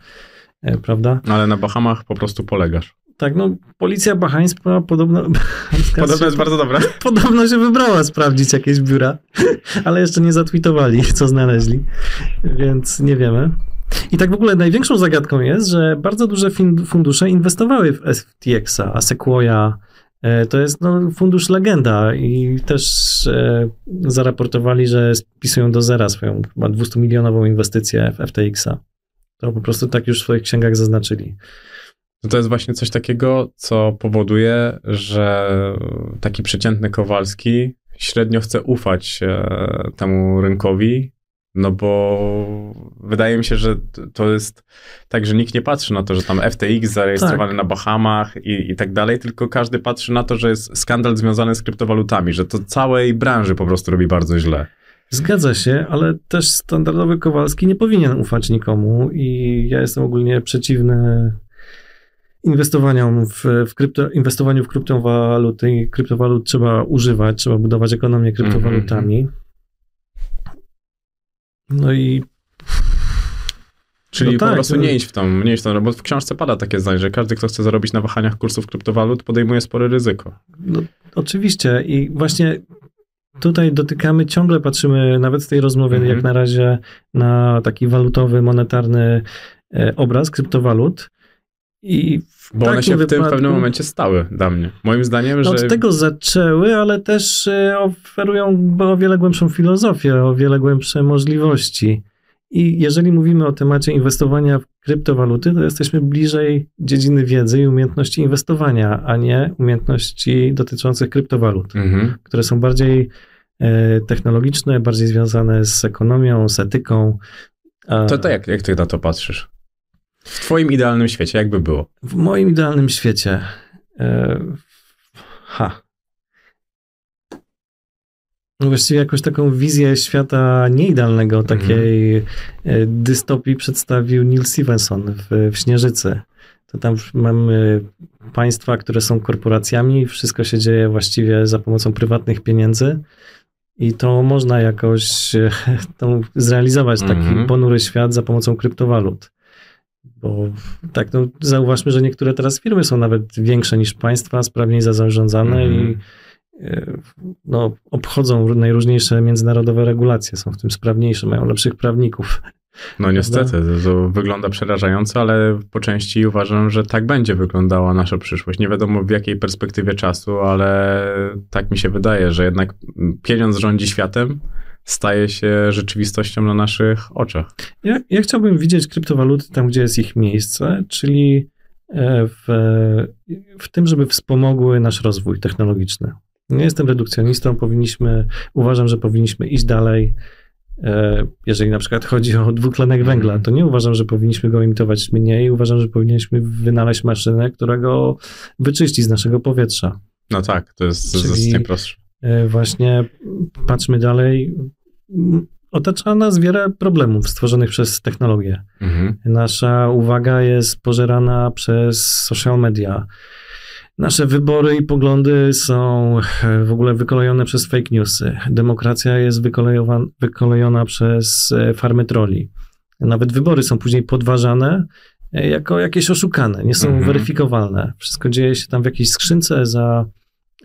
e, prawda? Ale na Bahamach po prostu polegasz. Tak, no policja bahańska podobno... Podobno jest bardzo dobra. Podobno się wybrała sprawdzić jakieś biura, ale jeszcze nie zatwitowali, co znaleźli, więc nie wiemy. I tak w ogóle największą zagadką jest, że bardzo duże fundusze inwestowały w FTX-a, a Sequoia to jest no, fundusz legenda i też e, zaraportowali, że spisują do zera swoją chyba 200 milionową inwestycję w FTX-a. To po prostu tak już w swoich księgach zaznaczyli. No to jest właśnie coś takiego, co powoduje, że taki przeciętny Kowalski średnio chce ufać e, temu rynkowi, no bo wydaje mi się, że to jest tak, że nikt nie patrzy na to, że tam FTX zarejestrowany Tak. na Bahamach i, i tak dalej, tylko każdy patrzy na to, że jest skandal związany z kryptowalutami, że to całej branży po prostu robi bardzo źle. Zgadza się, ale też standardowy Kowalski nie powinien ufać nikomu i ja jestem ogólnie przeciwny inwestowaniom w, w krypto, inwestowaniu w kryptowaluty kryptowalut trzeba używać, trzeba budować ekonomię kryptowalutami. No i Czyli No po tak, prostu nie idź w tą, nie idź w tą, bo w książce pada takie zdanie, że każdy, kto chce zarobić na wahaniach kursów kryptowalut, podejmuje spore ryzyko. no, oczywiście i właśnie tutaj dotykamy, ciągle patrzymy nawet w tej rozmowie Mhm. jak na razie na taki walutowy, monetarny e, obraz kryptowalut i Bo one się w tym wypadku- pewnym momencie stały dla mnie. Moim zdaniem, No że... Od tego zaczęły, ale też e, oferują o wiele głębszą filozofię, o wiele głębsze możliwości. I jeżeli mówimy o temacie inwestowania w kryptowaluty, to jesteśmy bliżej dziedziny wiedzy i umiejętności inwestowania, a nie umiejętności dotyczących kryptowalut, Mhm. które są bardziej e, technologiczne, bardziej związane z ekonomią, z etyką. A To, to jak, jak ty na to patrzysz? W twoim idealnym świecie, jakby było? W moim idealnym świecie. E, ha. No właściwie jakąś taką wizję świata nieidealnego, takiej e, dystopii przedstawił Neil Stevenson w, w Śnieżycy. To tam mamy państwa, które są korporacjami, wszystko się dzieje właściwie za pomocą prywatnych pieniędzy i to można jakoś e, tą, zrealizować taki Mhm. ponury świat za pomocą kryptowalut. Bo tak, no, zauważmy, że niektóre teraz firmy są nawet większe niż państwa, sprawniej zarządzane Mhm. i e, no, obchodzą najróżniejsze międzynarodowe regulacje, są w tym sprawniejsze, mają lepszych prawników. No niestety, to, to wygląda przerażająco, ale po części uważam, że tak będzie wyglądała nasza przyszłość. Nie wiadomo w jakiej perspektywie czasu, ale tak mi się wydaje, że jednak pieniądz rządzi światem, staje się rzeczywistością na naszych oczach. Ja, ja chciałbym widzieć kryptowaluty tam, gdzie jest ich miejsce, czyli e, w, w tym, żeby wspomogły nasz rozwój technologiczny. Nie jestem redukcjonistą, powinniśmy, uważam, że powinniśmy iść dalej. E, Jeżeli na przykład chodzi o dwutlenek węgla, to nie uważam, że powinniśmy go emitować mniej, uważam, że powinniśmy wynaleźć maszynę, która go wyczyści z naszego powietrza. No tak, to jest Czyli- najprostsze. E, właśnie patrzmy dalej. Otacza nas wiele problemów stworzonych przez technologię. Mhm. Nasza uwaga jest pożerana przez social media. Nasze wybory i poglądy są w ogóle wykolejone przez fake newsy. Demokracja jest wykolejona przez e, farmy troli. Nawet wybory są później podważane e, jako jakieś oszukane, nie są Mhm. weryfikowalne. Wszystko dzieje się tam w jakiejś skrzynce za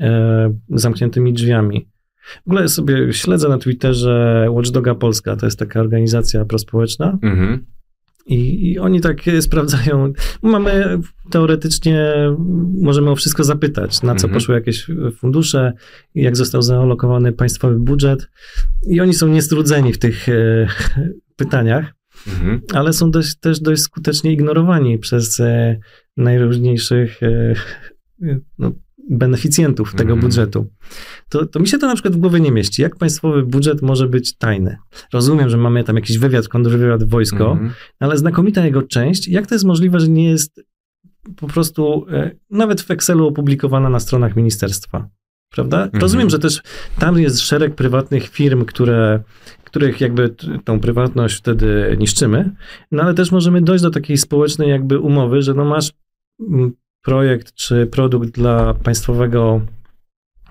e, zamkniętymi drzwiami. W ogóle sobie śledzę na Twitterze Watchdoga Polska, to jest taka organizacja prospołeczna. Mhm. I, I oni tak sprawdzają. Mamy teoretycznie, możemy o wszystko zapytać, na co Mhm. poszły jakieś fundusze, jak został zaalokowany państwowy budżet. I oni są niestrudzeni w tych e, pytaniach, Mhm. ale są dość, też dość skutecznie ignorowani przez e, najróżniejszych e, no, beneficjentów tego Mhm. budżetu. To, to mi się to na przykład w głowie nie mieści. Jak państwowy budżet może być tajny? Rozumiem, że mamy tam jakiś wywiad, kontrwywiad, wojsko, Mhm. ale znakomita jego część, jak to jest możliwe, że nie jest po prostu e, nawet w Excelu opublikowana na stronach ministerstwa? Prawda? Mhm. Rozumiem, że też tam jest szereg prywatnych firm, które, których jakby tą prywatność wtedy niszczymy, no ale też możemy dojść do takiej społecznej jakby umowy, że no masz projekt czy produkt dla państwowego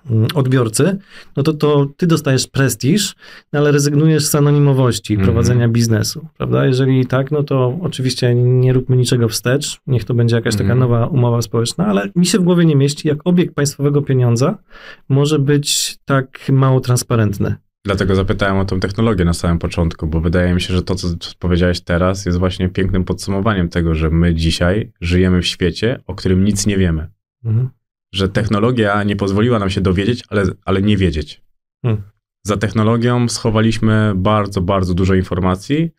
mm, odbiorcy, no to, to ty dostajesz prestiż, no ale rezygnujesz z anonimowości Mhm. prowadzenia biznesu, prawda? Jeżeli tak, no to oczywiście nie róbmy niczego wstecz, niech to będzie jakaś taka Mhm. nowa umowa społeczna, ale mi się w głowie nie mieści, jak obieg państwowego pieniądza może być tak mało transparentny. Dlatego zapytałem o tą technologię na samym początku, bo wydaje mi się, że to, co powiedziałeś teraz, jest właśnie pięknym podsumowaniem tego, że my dzisiaj żyjemy w świecie, o którym nic nie wiemy. Mhm. Że technologia nie pozwoliła nam się dowiedzieć, ale, ale nie wiedzieć. Hmm. Za technologią schowaliśmy bardzo, bardzo dużo informacji,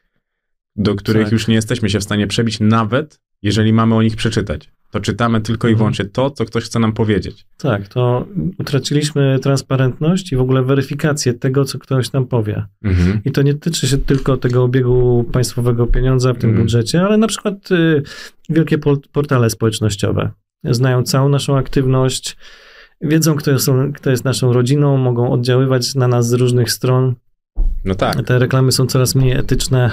do których Tak. już nie jesteśmy się w stanie przebić, nawet jeżeli mamy o nich przeczytać. To czytamy tylko i Mhm. wyłącznie to, co ktoś chce nam powiedzieć. Tak, to utraciliśmy transparentność i w ogóle weryfikację tego, co ktoś nam powie. Mhm. I to nie tyczy się tylko tego obiegu państwowego pieniądza w tym Mhm. budżecie, ale na przykład y, wielkie portale społecznościowe znają całą naszą aktywność, wiedzą, kto, są, kto jest naszą rodziną, mogą oddziaływać na nas z różnych stron. No tak. Te reklamy są coraz mniej etyczne.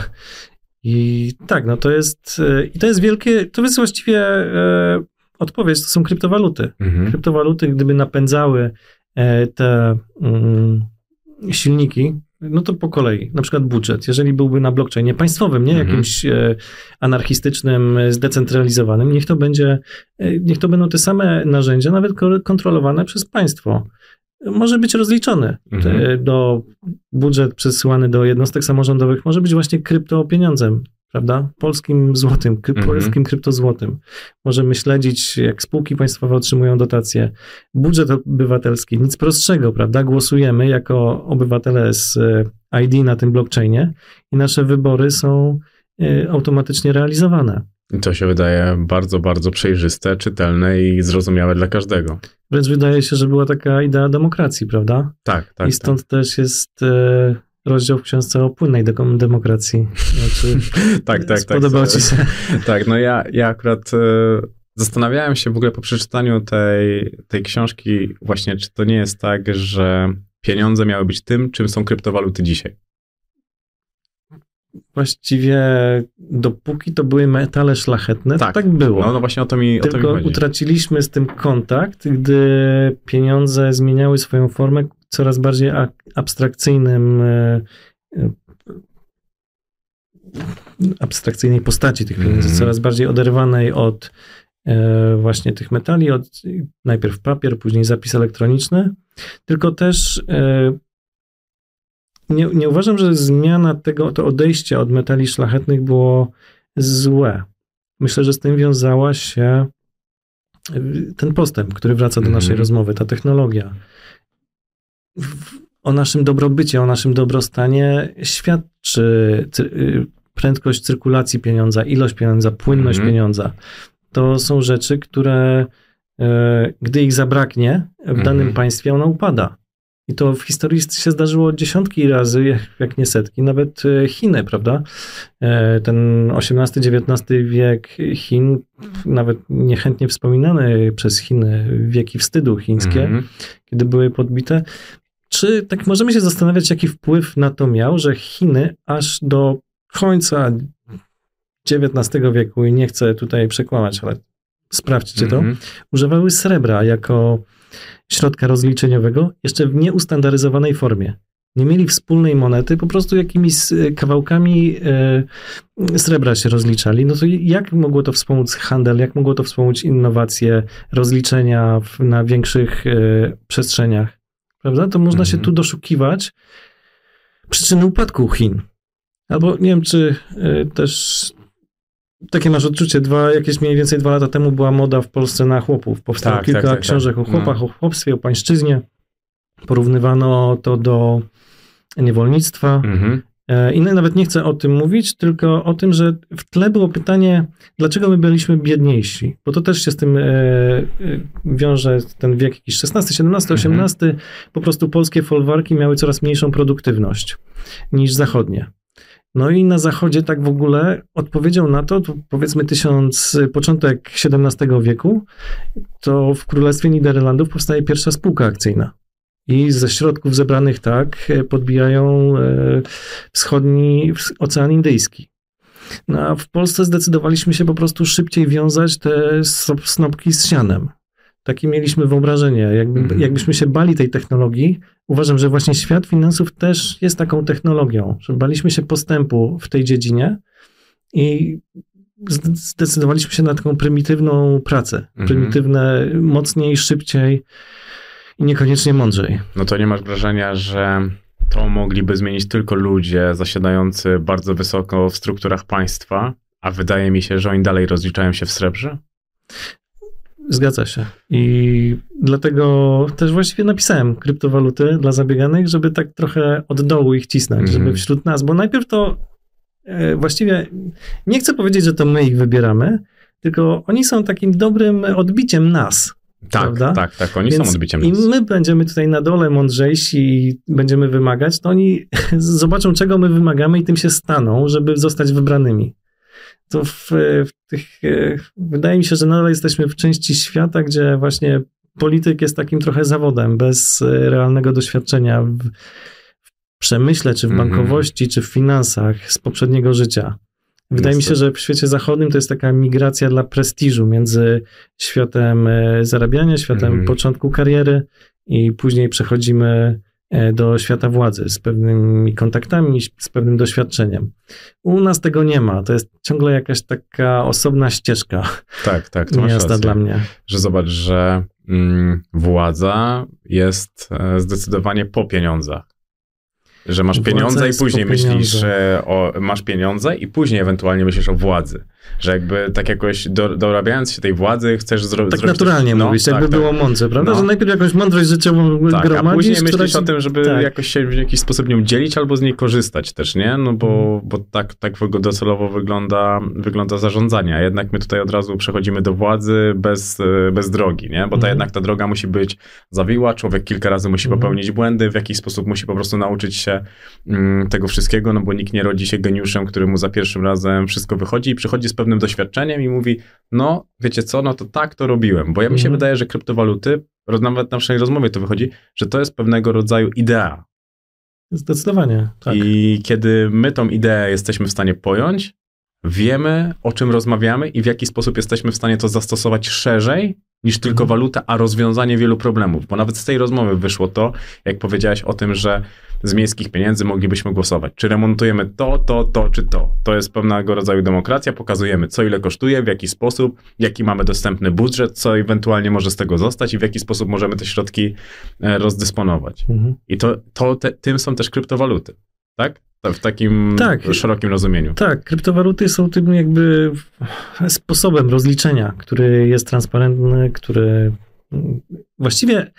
I tak, no to jest, y, i to jest wielkie, to jest właściwie e, odpowiedź, to są kryptowaluty Mhm. kryptowaluty, gdyby napędzały e, te mm, silniki, no to po kolei, na przykład budżet, jeżeli byłby na blockchainie państwowym, nie Mhm. jakimś e, anarchistycznym, e, zdecentralizowanym, niech to będzie, e, niech to będą te same narzędzia, nawet ko- kontrolowane przez państwo. Może być rozliczony. Mhm. Do budżet przesyłany do jednostek samorządowych może być właśnie kryptopieniądzem, prawda? Polskim złotym, kry, Mhm. polskim kryptozłotym. Możemy śledzić, jak spółki państwowe otrzymują dotacje. Budżet obywatelski, nic prostszego, prawda? Głosujemy jako obywatele z e, ID na tym blockchainie i nasze wybory są e, automatycznie realizowane. I to się wydaje bardzo, bardzo przejrzyste, czytelne i zrozumiałe dla każdego. Wręcz wydaje się, że była taka idea demokracji, prawda? Tak, tak. I stąd też jest e, rozdział w książce o płynnej demokracji. Znaczy, tak, tak, tak. Spodobał tak. ci się. Tak, no ja, ja akurat e, zastanawiałem się w ogóle po przeczytaniu tej, tej książki właśnie, czy to nie jest tak, że pieniądze miały być tym, czym są kryptowaluty dzisiaj. Właściwie dopóki to były metale szlachetne, Tak. tak było. No, no właśnie o to mi, o to mi Tylko utraciliśmy z tym kontakt, gdy pieniądze zmieniały swoją formę coraz bardziej abstrakcyjnym, e, abstrakcyjnej postaci tych pieniędzy, Mhm. coraz bardziej oderwanej od e, właśnie tych metali, od najpierw papier, później zapis elektroniczny. Tylko też e, nie, nie uważam, że zmiana tego, to odejście od metali szlachetnych było złe. Myślę, że z tym wiązała się y, ten postęp, który wraca do Mhm. naszej rozmowy, ta technologia. W- O naszym dobrobycie, o naszym dobrostanie świadczy cy- y, prędkość cyrkulacji pieniądza, ilość pieniądza, płynność Mhm. pieniądza. To są rzeczy, które e, gdy ich zabraknie w Mhm. danym państwie, ona upada. I to w historii się zdarzyło dziesiątki razy, jak- nie setki, nawet e, Chiny, prawda? E, Ten XVIII-XIX wiek Chin, nawet niechętnie wspominany przez Chiny wieki wstydu chińskie, Mhm. kiedy były podbite. Czy tak możemy się zastanawiać, jaki wpływ na to miał, że Chiny aż do końca XIX wieku, i nie chcę tutaj przekłamać, ale sprawdźcie to, Mhm. używały srebra jako środka rozliczeniowego jeszcze w nieustandaryzowanej formie. Nie mieli wspólnej monety, po prostu jakimiś e, kawałkami e, srebra się rozliczali. No to jak mogło to wspomóc handel, jak mogło to wspomóc innowacje, rozliczenia w, na większych e, przestrzeniach? Prawda? To można się Mhm. tu doszukiwać przyczyny upadku Chin. Albo nie wiem, czy też takie masz odczucie, dwa, jakieś mniej więcej dwa lata temu była moda w Polsce na chłopów. Powstało Tak, kilka tak, tak, książek tak. o chłopach, o chłopstwie, o pańszczyźnie. Porównywano to do niewolnictwa. Mhm. E, I nawet nie chcę o tym mówić, tylko o tym, że w tle było pytanie, dlaczego my byliśmy biedniejsi? Bo to też się z tym e, e, wiąże ten wiek jakiś XVI, XVII. XVIII. Po prostu polskie folwarki miały coraz mniejszą produktywność niż zachodnie. No i na zachodzie tak w ogóle odpowiedzią na to, to powiedzmy tysiąc, początek XVII wieku, to w Królestwie Niderlandów powstaje pierwsza spółka akcyjna. I ze środków zebranych tak e, podbijają e, wschodni ws- Ocean Indyjski. No a w Polsce zdecydowaliśmy się po prostu szybciej wiązać te snopki z sianem. Takie mieliśmy wyobrażenie. Jakby, mhm. Jakbyśmy się bali tej technologii, uważam, że właśnie świat finansów też jest taką technologią, że baliśmy się postępu w tej dziedzinie i zdecydowaliśmy się na taką prymitywną pracę. Mhm. Prymitywne, mocniej, szybciej i niekoniecznie mądrzej. No to nie masz wrażenia, że to mogliby zmienić tylko ludzie zasiadający bardzo wysoko w strukturach państwa, a wydaje mi się, że oni dalej rozliczają się w srebrze? Zgadza się. I dlatego też właściwie napisałem kryptowaluty dla zabieganych, żeby tak trochę od dołu ich cisnąć, mm -hmm. żeby wśród nas, bo najpierw to e, właściwie nie chcę powiedzieć, że to my ich wybieramy, tylko oni są takim dobrym odbiciem nas. Tak, prawda? tak, tak, oni Więc są odbiciem nas. I my będziemy tutaj na dole mądrzejsi i będziemy wymagać, to oni zobaczą, czego my wymagamy i tym się staną, żeby zostać wybranymi to w, w tych, e, wydaje mi się, że nadal jesteśmy w części świata, gdzie właśnie polityk jest takim trochę zawodem, bez e, realnego doświadczenia w, w przemyśle, czy w mhm. bankowości, mm -hmm. czy w finansach z poprzedniego życia. Wydaje mi się, że w świecie zachodnim to jest taka migracja dla prestiżu między światem e, zarabiania, światem mm -hmm. początku kariery i później przechodzimy do świata władzy z pewnymi kontaktami, z pewnym doświadczeniem. U nas tego nie ma. To jest ciągle jakaś taka osobna ścieżka. Tak, tak. To miasta dla mnie. Że zobacz, że mm, władza jest e, zdecydowanie po pieniądzach. Że masz pieniądze i później myślisz o, masz pieniądze i później ewentualnie myślisz o władzy. Że jakby tak jakoś do, dorabiając się tej władzy chcesz zro, tak zrobić... Tak naturalnie coś, no, mówisz, tak, jakby tak. było mądrze, prawda? No. Że najpierw jakąś mądrość życiową tak, gromadzisz. a później myślisz o tym, żeby tak. jakoś się w jakiś sposób nią dzielić albo z niej korzystać też, nie? No bo, hmm. bo tak, tak docelowo wygląda, wygląda zarządzanie, a jednak my tutaj od razu przechodzimy do władzy bez, bez drogi, nie? Bo ta hmm. jednak ta droga musi być zawiła, człowiek kilka razy musi hmm. popełnić błędy, w jakiś sposób musi po prostu nauczyć się mm, tego wszystkiego, no bo nikt nie rodzi się geniuszem, który mu za pierwszym razem wszystko wychodzi i przychodzi z pewnym doświadczeniem i mówi, no wiecie co, no to tak to robiłem, bo ja mi się mhm. wydaje, że kryptowaluty, nawet na naszej rozmowie to wychodzi, że to jest pewnego rodzaju idea. Zdecydowanie, tak. I kiedy my tą ideę jesteśmy w stanie pojąć, wiemy o czym rozmawiamy i w jaki sposób jesteśmy w stanie to zastosować szerzej niż tylko mhm. waluta, a rozwiązanie wielu problemów. Bo nawet z tej rozmowy wyszło to, jak powiedziałeś o tym, że z miejskich pieniędzy moglibyśmy głosować. Czy remontujemy to, to, to, czy to. To jest pewnego rodzaju demokracja. Pokazujemy, co ile kosztuje, w jaki sposób, jaki mamy dostępny budżet, co ewentualnie może z tego zostać i w jaki sposób możemy te środki e, rozdysponować. Mhm. I to, to te, tym są też kryptowaluty. Tak? W takim tak, szerokim rozumieniu. Tak, kryptowaluty są tym jakby sposobem rozliczenia, który jest transparentny, który właściwie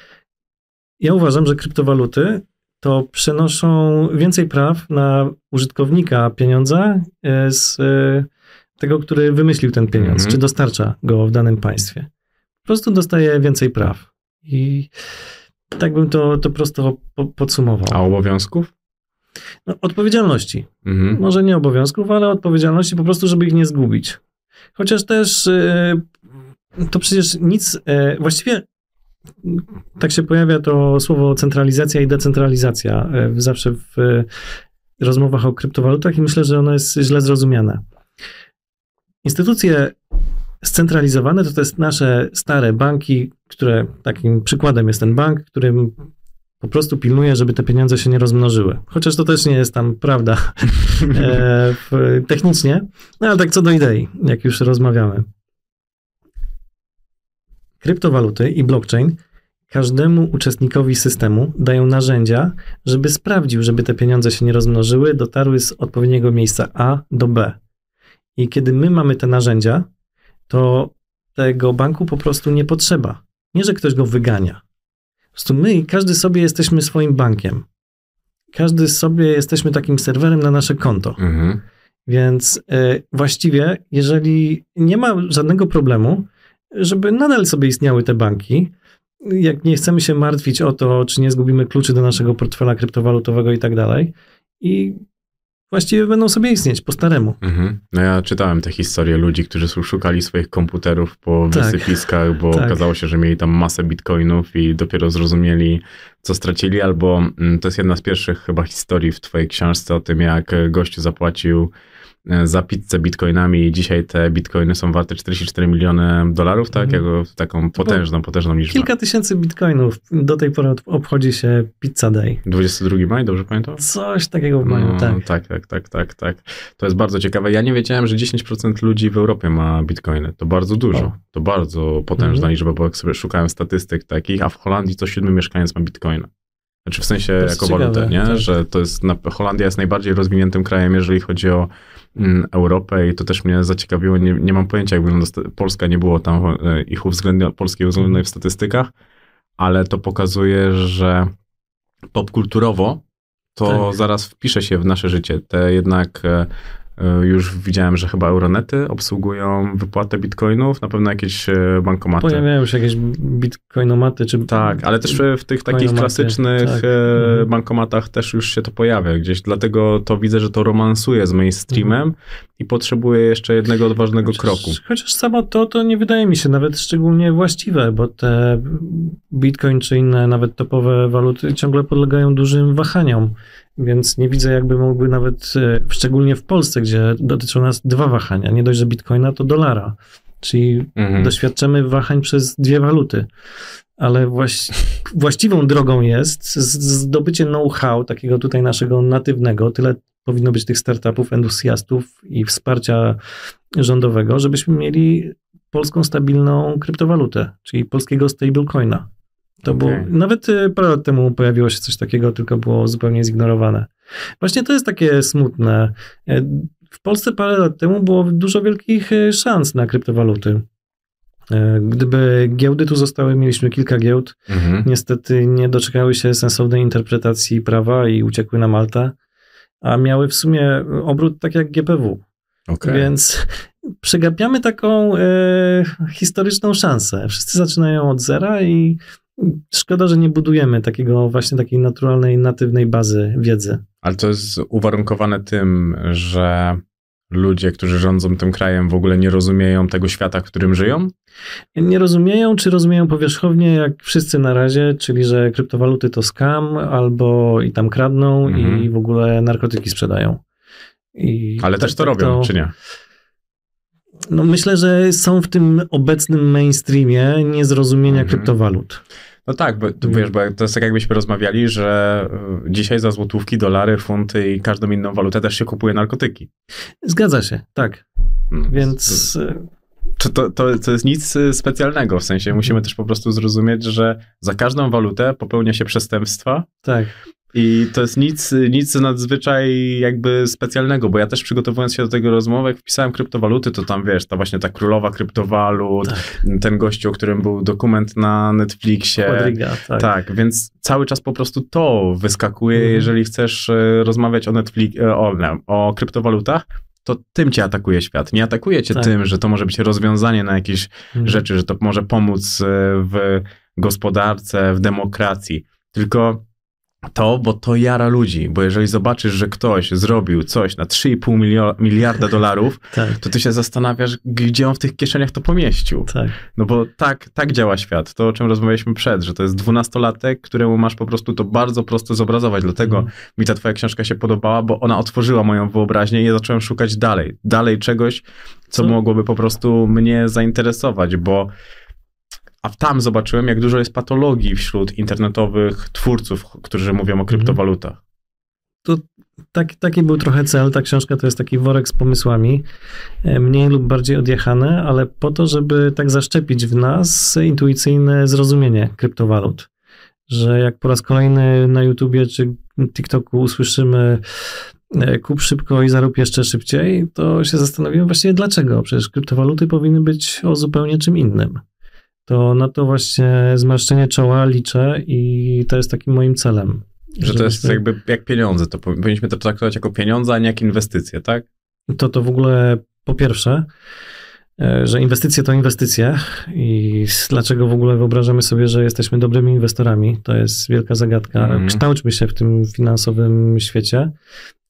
ja uważam, że kryptowaluty to przenoszą więcej praw na użytkownika pieniądza e, z e, tego, który wymyślił ten pieniądz, -hmm. czy dostarcza go w danym państwie. Po prostu dostaje więcej praw. I tak bym to, to prosto podsumował. A obowiązków? No, odpowiedzialności. Mhm. Może nie obowiązków, ale odpowiedzialności po prostu, żeby ich nie zgubić. Chociaż też e, to przecież nic, e, właściwie tak się pojawia to słowo centralizacja i decentralizacja e, zawsze w rozmowach o kryptowalutach i myślę, że ono jest źle zrozumiane. Instytucje scentralizowane to, to jest nasze stare banki, które takim przykładem jest ten bank, którym po prostu pilnuje, żeby te pieniądze się nie rozmnożyły. Chociaż to też nie jest tam prawda e, technicznie, no ale tak co do idei, jak już rozmawiamy. Kryptowaluty i blockchain każdemu uczestnikowi systemu dają narzędzia, żeby sprawdził, żeby te pieniądze się nie rozmnożyły, dotarły z odpowiedniego miejsca A do B. I kiedy my mamy te narzędzia, to tego banku po prostu nie potrzeba. Nie, że ktoś go wygania prostu my, każdy sobie jesteśmy swoim bankiem. Każdy sobie jesteśmy takim serwerem na nasze konto. Mhm. Więc y, właściwie, jeżeli nie ma żadnego problemu, żeby nadal sobie istniały te banki, jak nie chcemy się martwić o to, czy nie zgubimy kluczy do naszego portfela kryptowalutowego i tak dalej. I właściwie będą sobie istnieć po staremu. Mhm. No ja czytałem te historie ludzi, którzy szukali swoich komputerów po tak. wysypiskach, bo tak. okazało się, że mieli tam masę bitcoinów i dopiero zrozumieli, co stracili, albo mm, to jest jedna z pierwszych chyba historii w twojej książce o tym, jak gościu zapłacił za pizzę bitcoinami i dzisiaj te bitcoiny są warte 44 miliony dolarów, tak? Mhm. Jako taką potężną, potężną liczbę. Kilka tysięcy bitcoinów. Do tej pory obchodzi się Pizza Day. 22 maj, dobrze pamiętam? Coś takiego w maju, No, tak. tak, tak, tak, tak, tak. To jest bardzo ciekawe. Ja nie wiedziałem, że 10% ludzi w Europie ma bitcoiny. To bardzo dużo. O. To bardzo potężna Mhm. liczba, bo jak sobie szukałem statystyk takich, a w Holandii co siódmy mieszkaniec ma bitcoina. Znaczy w sensie jako walutę, nie? tak. Że to jest, Holandia jest najbardziej rozwiniętym krajem, jeżeli chodzi o mm, Europę i to też mnie zaciekawiło. Nie, nie mam pojęcia, jak wygląda Polska, nie było tam e, ich uwzględnia, polskiej uwzględnionej w statystykach, ale to pokazuje, że popkulturowo to Tak. zaraz wpisze się w nasze życie. Te jednak e, już widziałem, że chyba Euronety obsługują wypłatę bitcoinów, na pewno jakieś e, bankomaty. Pojawiają się jakieś bitcoinomaty, czy... Tak, ale też w tych takich klasycznych tak. e, Mhm. bankomatach też już się to pojawia gdzieś, dlatego to widzę, że to romansuje z mainstreamem Mhm. i potrzebuje jeszcze jednego odważnego Chociaż- kroku. Chociaż samo to, to nie wydaje mi się nawet szczególnie właściwe, bo te bitcoin czy inne nawet topowe waluty ciągle podlegają dużym wahaniom, więc nie widzę jakby mogły nawet, e, szczególnie w Polsce, gdzie dotyczą nas dwa wahania, nie dość, że bitcoina, to dolara, czyli Mhm. doświadczamy wahań przez dwie waluty. Ale właś, właściwą drogą jest zdobycie know-how takiego tutaj naszego natywnego. Tyle powinno być tych startupów, entuzjastów i wsparcia rządowego, żebyśmy mieli polską stabilną kryptowalutę, czyli polskiego stablecoina. To było, Okej. nawet e, parę lat temu pojawiło się coś takiego, tylko było zupełnie zignorowane. Właśnie to jest takie smutne. E, W Polsce parę lat temu było dużo wielkich e, szans na kryptowaluty. E, Gdyby giełdy tu zostały, mieliśmy kilka giełd, Mhm. niestety nie doczekały się sensownej interpretacji prawa i uciekły na Maltę, a miały w sumie obrót tak jak GPW. Okej. Więc przegapiamy taką e, historyczną szansę. Wszyscy zaczynają od zera i szkoda, że nie budujemy takiego właśnie takiej naturalnej, natywnej bazy wiedzy. Ale to jest uwarunkowane tym, że ludzie, którzy rządzą tym krajem, w ogóle nie rozumieją tego świata, w którym żyją? Nie rozumieją, czy rozumieją powierzchownie, jak wszyscy na razie, czyli że kryptowaluty to scam, albo i tam kradną Mhm. i w ogóle narkotyki sprzedają. I Ale tak- też to tak robią, czy nie? No myślę, że są w tym obecnym mainstreamie niezrozumienia Mhm. kryptowalut. No tak, bo to, Mhm. wiesz, bo to jest tak jakbyśmy rozmawiali, że y, dzisiaj za złotówki, dolary, funty i każdą inną walutę też się kupuje narkotyki. Zgadza się, tak. Mm, Więc e, To, to, to, to jest nic y, specjalnego, w sensie musimy też po prostu zrozumieć, że za każdą walutę popełnia się przestępstwa tak. I to jest nic, nic nadzwyczaj jakby specjalnego, bo ja też przygotowując się do tego rozmowy, jak wpisałem kryptowaluty, to tam wiesz, ta właśnie ta królowa kryptowalut, Tak. ten gościu, o którym był dokument na Netflixie. Quadriga, tak. Tak. więc cały czas po prostu to wyskakuje, Mhm. jeżeli chcesz e, rozmawiać o Netflix, e, o, o kryptowalutach, to tym cię atakuje świat. Nie atakuje cię Tak. tym, że to może być rozwiązanie na jakieś Mhm. rzeczy, że to może pomóc e, w gospodarce, w demokracji. Tylko to, bo to jara ludzi, bo jeżeli zobaczysz, że ktoś zrobił coś na 3,5 milio- miliarda dolarów, Tak, to ty się zastanawiasz, gdzie on w tych kieszeniach to pomieścił. tak. No bo tak, tak działa świat. To, o czym rozmawialiśmy przed, że to jest dwunastolatek, któremu masz po prostu to bardzo prosto zobrazować. Dlatego Mhm. mi ta twoja książka się podobała, bo ona otworzyła moją wyobraźnię i ja zacząłem szukać dalej. Dalej czegoś, co Co? mogłoby po prostu mnie zainteresować, bo a tam zobaczyłem, jak dużo jest patologii wśród internetowych twórców, którzy mówią Mhm. o kryptowalutach. Tak, taki był trochę cel. Ta książka to jest taki worek z pomysłami, e, mniej lub bardziej odjechane, ale po to, żeby tak zaszczepić w nas intuicyjne zrozumienie kryptowalut. Że jak po raz kolejny na YouTubie czy TikToku usłyszymy e, kup szybko i zarób jeszcze szybciej, to się zastanowimy właściwie dlaczego. Przecież kryptowaluty powinny być o zupełnie czym innym. To na to właśnie zmarszczenie czoła liczę i to jest takim moim celem. Że to jest jakby jak pieniądze. To powi- powinniśmy to traktować jako pieniądze, a nie jak inwestycje, tak? to to w ogóle po pierwsze, e, że inwestycje to inwestycje i dlaczego w ogóle wyobrażamy sobie, że jesteśmy dobrymi inwestorami, to jest wielka zagadka. Mhm. Kształćmy się w tym finansowym świecie,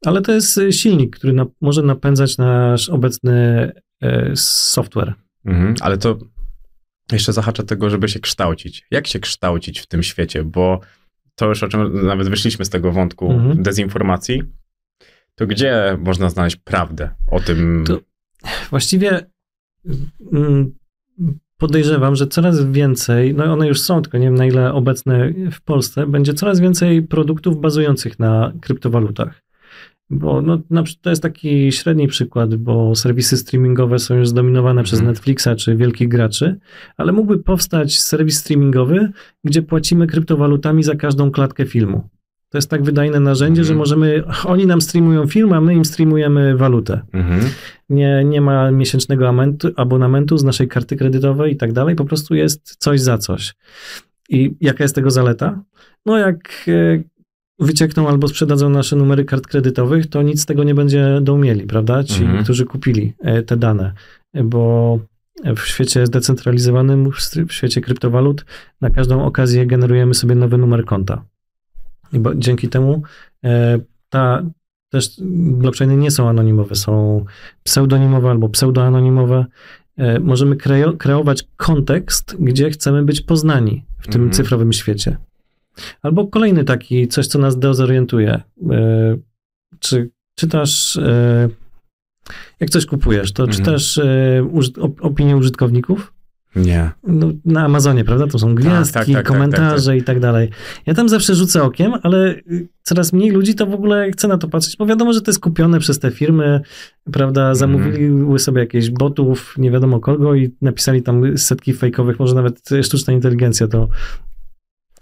ale to jest e, silnik, który na, może napędzać nasz obecny e, software. Mhm, ale to jeszcze zahacza tego, żeby się kształcić. Jak się kształcić w tym świecie? Bo to już o czym nawet wyszliśmy z tego wątku Mhm. dezinformacji. To gdzie można znaleźć prawdę o tym? To właściwie mm, podejrzewam, że coraz więcej, no one już są, tylko nie wiem na ile obecne w Polsce, będzie coraz więcej produktów bazujących na kryptowalutach. Bo no, to jest taki średni przykład, bo serwisy streamingowe są już zdominowane przez mhm. Netflixa czy wielkich graczy, ale mógłby powstać serwis streamingowy, gdzie płacimy kryptowalutami za każdą klatkę filmu. To jest tak wydajne narzędzie, że mhm. możemy, oni nam streamują film, a my im streamujemy walutę. Mhm. Nie, nie ma miesięcznego abonamentu, z naszej karty kredytowej i tak dalej, po prostu jest coś za coś. I jaka jest tego zaleta? No jak e, wyciekną albo sprzedadzą nasze numery kart kredytowych, to nic z tego nie będzie do umieli, prawda? Ci, mhm. którzy kupili e, te dane, bo w świecie zdecentralizowanym, w świecie kryptowalut, na każdą okazję generujemy sobie nowy numer konta. I bo, dzięki temu e, ta, też blockchainy nie są anonimowe, są pseudonimowe albo pseudoanonimowe. E, możemy kreo, kreować kontekst, gdzie chcemy być poznani w tym mhm. cyfrowym świecie. Albo kolejny taki, coś, co nas dezorientuje. E, czy czytasz, e, jak coś kupujesz, to mhm. czytasz e, opinię użytkowników? Nie. No, na Amazonie, prawda? To są gwiazdki, tak, tak, tak, komentarze tak, tak. i tak dalej. Ja tam zawsze rzucę okiem, ale coraz mniej ludzi to w ogóle chce na to patrzeć, bo wiadomo, że to jest kupione przez te firmy, prawda? Mhm. Zamówili mm. sobie jakieś botów, nie wiadomo kogo i napisali tam setki fejkowych, może nawet sztuczna inteligencja to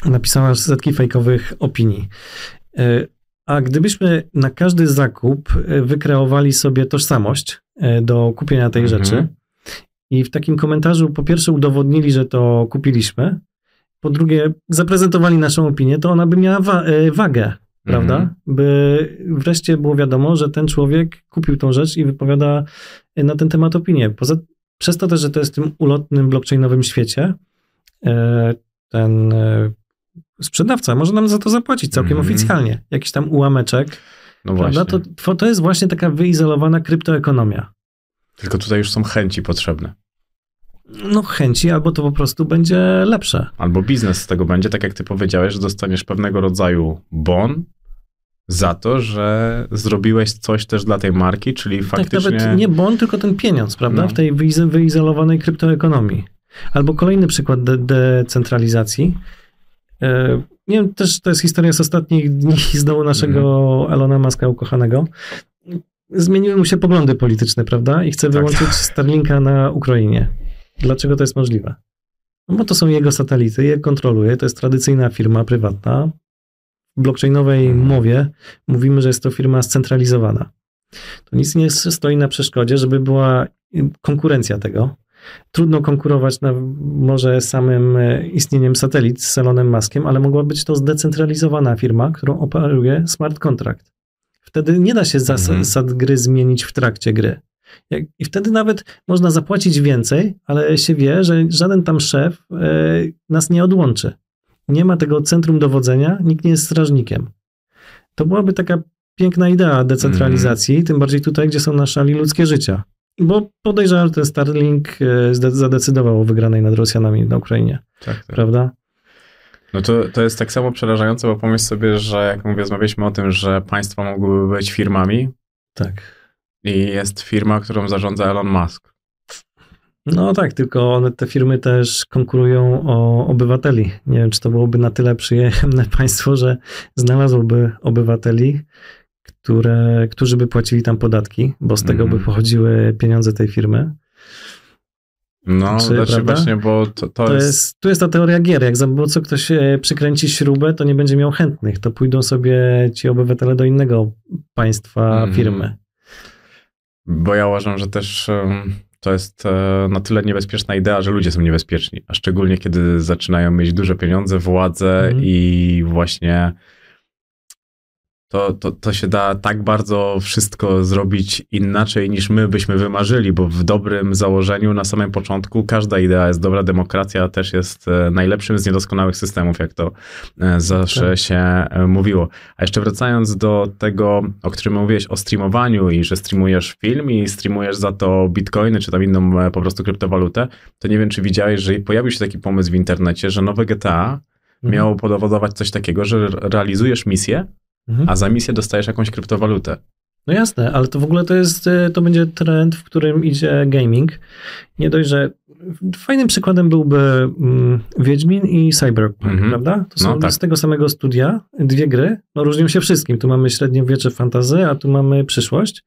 napisała setki fejkowych opinii. E, a gdybyśmy na każdy zakup e, wykreowali sobie tożsamość e, do kupienia tej mhm. rzeczy i w takim komentarzu po pierwsze udowodnili, że to kupiliśmy, po drugie zaprezentowali naszą opinię, to ona by miała wa wagę, prawda? Mhm. By wreszcie było wiadomo, że ten człowiek kupił tą rzecz i wypowiada na ten temat opinię. Poza, przez to też, że to jest w tym ulotnym blockchainowym świecie, ten sprzedawca może nam za to zapłacić całkiem mm. oficjalnie. Jakiś tam ułameczek. No właśnie. To, to jest właśnie taka wyizolowana kryptoekonomia. Tylko tutaj już są chęci potrzebne. No chęci, albo to po prostu będzie lepsze. Albo biznes z tego będzie, tak jak ty powiedziałeś, że dostaniesz pewnego rodzaju bon za to, że zrobiłeś coś też dla tej marki, czyli faktycznie... Tak, nawet nie bon, tylko ten pieniądz, prawda? No. W tej wyizolowanej kryptoekonomii. Albo kolejny przykład de decentralizacji. E, nie wiem, też to jest historia z ostatnich dni z domu naszego mm. Elona Muska ukochanego. Zmieniły mu się poglądy polityczne, prawda? I chce tak. wyłączyć tak. Starlinka na Ukrainie. Dlaczego to jest możliwe? No bo to są jego satelity, je kontroluje, to jest tradycyjna firma prywatna. W blockchainowej mm. mowie mówimy, że jest to firma scentralizowana. To nic nie stoi na przeszkodzie, żeby była konkurencja tego. Trudno konkurować na, może samym e, istnieniem satelit z Elonem Muskiem, ale mogła być to zdecentralizowana firma, którą operuje smart contract. Wtedy nie da się zasad mhm. gry zmienić w trakcie gry. I wtedy nawet można zapłacić więcej, ale się wie, że żaden tam szef e, nas nie odłączy. Nie ma tego centrum dowodzenia, nikt nie jest strażnikiem. To byłaby taka piękna idea decentralizacji, mm. tym bardziej tutaj, gdzie są na szali ludzkie życia. Bo podejrzewam, że ten Starlink e, zadecydował o wygranej nad Rosjanami na Ukrainie. Tak, tak. Prawda? No to, to jest tak samo przerażające, bo pomyśl sobie, że jak mówię, rozmawialiśmy o tym, że państwa mogłyby być firmami. Tak. I jest firma, którą zarządza Elon Musk. No tak, tylko one, te firmy też konkurują o obywateli. Nie wiem, czy to byłoby na tyle przyjemne państwo, że znalazłoby obywateli, które, którzy by płacili tam podatki, bo z tego by mhm. pochodziły pieniądze tej firmy. No, Czy, znaczy właśnie, bo to, to, to jest... jest... Tu jest ta teoria gier. Jak za co ktoś e, przykręci śrubę, to nie będzie miał chętnych. To pójdą sobie ci obywatele do innego państwa, mm. firmy. Bo ja uważam, że też to jest e, na tyle niebezpieczna idea, że ludzie są niebezpieczni. A szczególnie kiedy zaczynają mieć duże pieniądze, władzę mm. i właśnie to, to, to się da tak bardzo wszystko zrobić inaczej niż my byśmy wymarzyli, bo w dobrym założeniu na samym początku każda idea jest dobra, demokracja też jest e, najlepszym z niedoskonałych systemów, jak to e, zawsze tak. się e, mówiło. A jeszcze wracając do tego, o którym mówiłeś, o streamowaniu i że streamujesz film i streamujesz za to bitcoiny czy tam inną po prostu kryptowalutę, to nie wiem, czy widziałeś, że pojawił się taki pomysł w internecie, że nowe GTA mhm. miało powodować coś takiego, że realizujesz misję, mhm. a za misję dostajesz jakąś kryptowalutę. No jasne, ale to w ogóle to jest, e, to będzie trend, w którym idzie gaming. Nie dość, że fajnym przykładem byłby mm, Wiedźmin i Cyberpunk, Mhm. prawda? To są No tak. z tego samego studia dwie gry. No różnią się wszystkim. Tu mamy średniowiecze fantazy, a tu mamy przyszłość.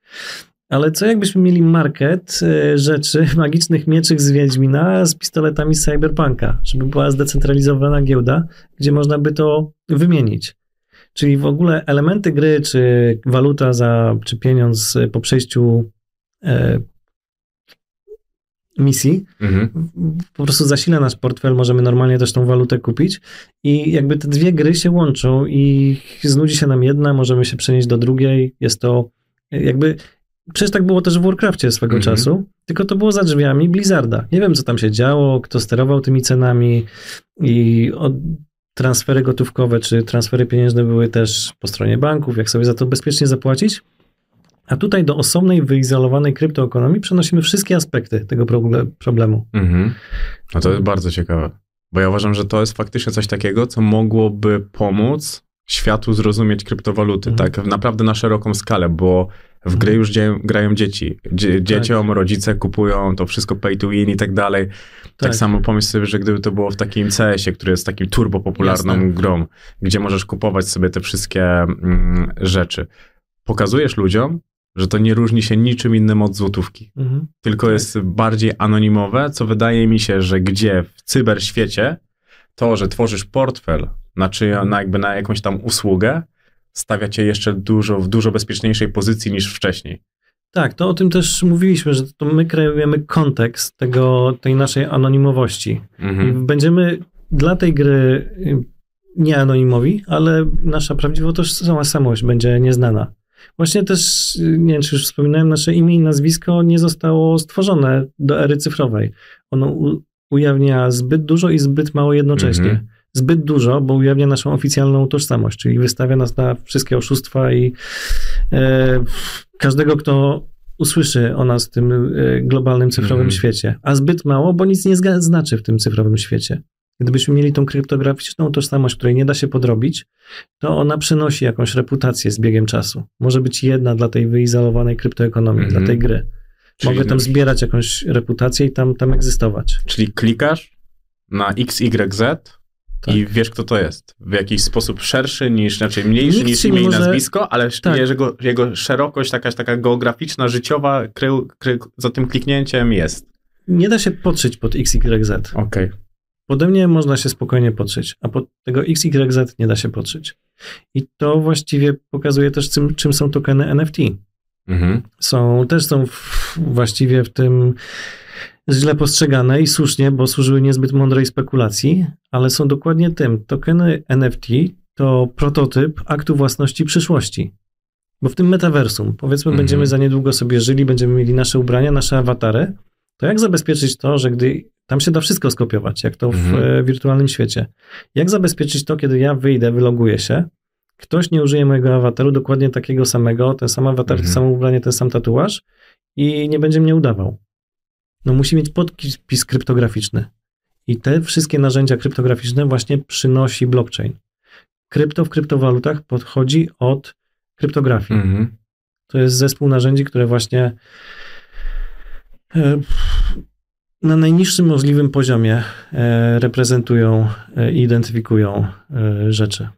Ale co jakbyśmy mieli market e, rzeczy, magicznych mieczyk z Wiedźmina z pistoletami z Cyberpunka, żeby była zdecentralizowana giełda, gdzie można by to wymienić. Czyli w ogóle elementy gry, czy waluta za, czy pieniądz e, po przejściu e, misji, Mhm. po prostu zasila nasz portfel, możemy normalnie też tą walutę kupić i jakby te dwie gry się łączą i znudzi się nam jedna, możemy się przenieść do drugiej, jest to jakby, przecież tak było też w Warcraftie swego Mhm. czasu, tylko to było za drzwiami Blizzarda. Nie wiem, co tam się działo, kto sterował tymi cenami i od, transfery gotówkowe czy transfery pieniężne były też po stronie banków, jak sobie za to bezpiecznie zapłacić. A tutaj do osobnej, wyizolowanej kryptoekonomii przenosimy wszystkie aspekty tego proble- problemu. Mhm. No to jest bardzo ciekawe. Bo ja uważam, że to jest faktycznie coś takiego, co mogłoby pomóc światu zrozumieć kryptowaluty, Mhm. tak naprawdę na szeroką skalę, bo w gry już grają dzieci. Dzie- dzieciom rodzice kupują to wszystko pay to win i tak dalej. Tak, Tak. samo pomyśl sobie, że gdyby to było w takim CS-ie, który jest takim turbo popularną Jasne. grą, gdzie możesz kupować sobie te wszystkie mm, rzeczy. Pokazujesz ludziom, że to nie różni się niczym innym od złotówki Mhm. tylko Tak. jest bardziej anonimowe, co wydaje mi się, że gdzie w cyberświecie to, że tworzysz portfel na, czyja, na, jakby na jakąś tam usługę, stawia cię jeszcze dużo, w dużo bezpieczniejszej pozycji niż wcześniej. Tak, to o tym też mówiliśmy, że to my kreujemy kontekst tego, tej naszej anonimowości. Mhm. będziemy dla tej gry y, nie anonimowi, ale nasza prawdziwa tożsamość będzie nieznana. Właśnie też, y, nie wiem czy już wspominałem, nasze imię i nazwisko nie zostało stworzone do ery cyfrowej. Ono ujawnia zbyt dużo i zbyt mało jednocześnie. Mhm. Zbyt dużo, bo ujawnia naszą oficjalną tożsamość, czyli wystawia nas na wszystkie oszustwa i e, każdego, kto usłyszy o nas w tym e, globalnym cyfrowym Mhm. świecie, a zbyt mało, bo nic nie znaczy w tym cyfrowym świecie. Gdybyśmy mieli tą kryptograficzną tożsamość, której nie da się podrobić, to ona przynosi jakąś reputację z biegiem czasu. Może być jedna dla tej wyizolowanej kryptoekonomii, Mhm. dla tej gry. Czyli, Mogę tam zbierać jakąś reputację i tam, tam egzystować. czyli klikasz na XYZ Tak. i wiesz, kto to jest. W jakiś sposób szerszy niż, znaczy mniejszy Nikt niż imię nie i może- nazwisko, ale Tak. jego, jego szerokość, taka, taka geograficzna, życiowa, kry, kry, za tym kliknięciem jest. Nie da się podszyć pod XYZ. Okej. Pode mnie można się spokojnie podszyć, a pod tego XYZ nie da się podszyć. I to właściwie pokazuje też, czym, czym są tokeny NFT. Mhm. Są, też są w, właściwie w tym źle postrzegane i słusznie, bo służyły niezbyt mądrej spekulacji, ale są dokładnie tym. Tokeny NFT to prototyp aktu własności przyszłości. Bo w tym metaversum, powiedzmy, Mhm. będziemy za niedługo sobie żyli, będziemy mieli nasze ubrania, nasze awatary, to jak zabezpieczyć to, że gdy tam się da wszystko skopiować, jak to w Mhm. e, wirtualnym świecie. Jak zabezpieczyć to, kiedy ja wyjdę, wyloguję się, ktoś nie użyje mojego awataru dokładnie takiego samego, ten sam awatar, Mhm. to samo ubranie, ten sam tatuaż i nie będzie mnie udawał. No musi mieć podpis kryptograficzny. I te wszystkie narzędzia kryptograficzne właśnie przynosi blockchain. Krypto w kryptowalutach podchodzi od kryptografii. Mhm. To jest zespół narzędzi, które właśnie e, na najniższym możliwym poziomie e, reprezentują e, i identyfikują rzeczy.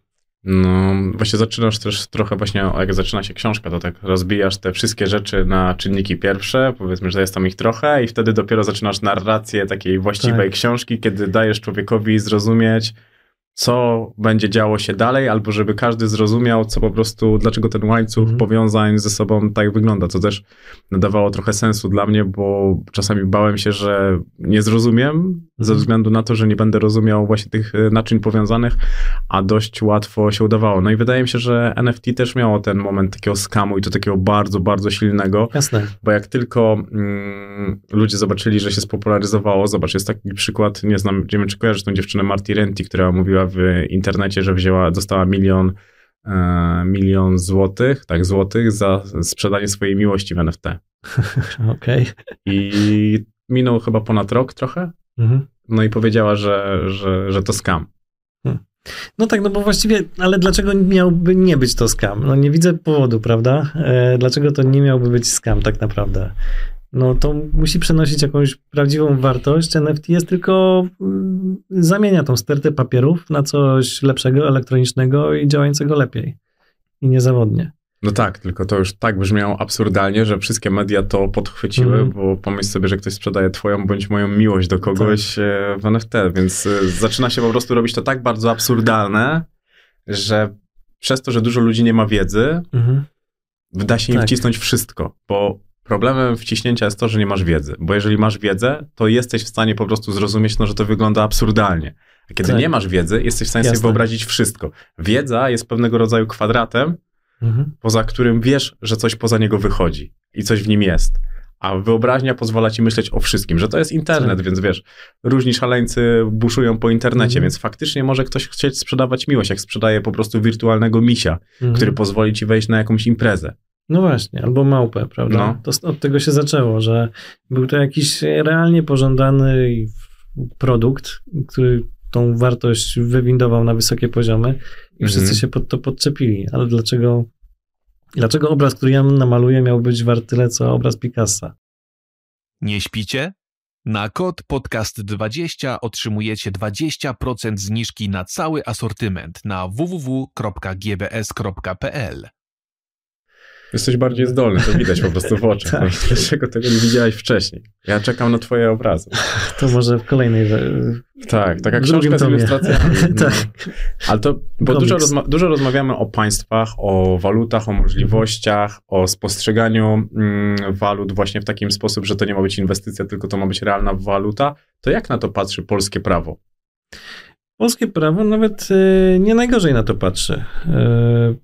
No, właśnie zaczynasz też trochę właśnie, jak zaczyna się książka, to tak rozbijasz te wszystkie rzeczy na czynniki pierwsze, powiedzmy, że jest tam ich trochę i wtedy dopiero zaczynasz narrację takiej właściwej Tak. książki, kiedy dajesz człowiekowi zrozumieć, co będzie działo się dalej, albo żeby każdy zrozumiał, co po prostu, dlaczego ten łańcuch Mhm. powiązań ze sobą tak wygląda, co też nadawało trochę sensu dla mnie, bo czasami bałem się, że nie zrozumiem, ze Mhm. względu na to, że nie będę rozumiał właśnie tych e, naczyń powiązanych, a dość łatwo się udawało. No i wydaje mi się, że NFT też miało ten moment takiego skamu i to takiego bardzo, bardzo silnego, Jasne. bo jak tylko mm, ludzie zobaczyli, że się spopularyzowało, zobacz, jest taki przykład, nie znam, nie wiem, czy kojarzysz tą dziewczynę Marty Renty, która mówiła w internecie, że wzięła, dostała milion e, milion złotych, tak, złotych za sprzedanie swojej miłości w NFT. Okej. I minął chyba ponad rok trochę, Mhm. no i powiedziała, że, że, że to skam. Hmm. No tak, no bo właściwie, ale dlaczego miałby nie być to skam? No nie widzę powodu, prawda? E, dlaczego to nie miałby być skam tak naprawdę? No to musi przynosić jakąś prawdziwą wartość. NFT jest tylko, mm, zamienia tą stertę papierów na coś lepszego, elektronicznego i działającego lepiej. I niezawodnie. No tak, tylko to już tak brzmiało absurdalnie, że wszystkie media to podchwyciły, mm. bo pomyśl sobie, że ktoś sprzedaje twoją bądź moją miłość do kogoś tak. E, w NFT, więc e, zaczyna się po prostu robić to tak bardzo absurdalne, że przez to, że dużo ludzi nie ma wiedzy, mm. da się im tak. wcisnąć wszystko, bo problemem wciśnięcia jest to, że nie masz wiedzy, bo jeżeli masz wiedzę, to jesteś w stanie po prostu zrozumieć, no, że to wygląda absurdalnie. A kiedy tak. nie masz wiedzy, jesteś w stanie Jasne. sobie wyobrazić wszystko. Wiedza jest pewnego rodzaju kwadratem, mhm. poza którym wiesz, że coś poza niego wychodzi i coś w nim jest. A wyobraźnia pozwala ci myśleć o wszystkim, że to jest internet, tak. więc wiesz, różni szaleńcy buszują po internecie, mhm. więc faktycznie może ktoś chcieć sprzedawać miłość, jak sprzedaje po prostu wirtualnego misia, mhm. który pozwoli ci wejść na jakąś imprezę. No właśnie, albo małpę, prawda? No. To od tego się zaczęło, że był to jakiś realnie pożądany produkt, który tą wartość wywindował na wysokie poziomy i wszyscy mhm. się pod to podczepili. Ale dlaczego, dlaczego obraz, który ja namaluję, miał być wart tyle, co obraz Picassa? Nie śpicie? Na kod podcast20 otrzymujecie 20% zniżki na cały asortyment na www.gbs.pl. Jesteś bardziej zdolny, to widać po prostu w oczach. tak. Dlaczego tego nie widziałeś wcześniej? Ja czekam na twoje obrazy. To może w kolejnej... Tak, taka książka z ilustracjami. No. tak. Ale to, bo dużo, rozma dużo, rozmawiamy o państwach, o walutach, o możliwościach, o spostrzeganiu mm, walut właśnie w takim sposób, że to nie ma być inwestycja, tylko to ma być realna waluta. To jak na to patrzy polskie prawo? Polskie prawo nawet y, nie najgorzej na to patrzy. Y,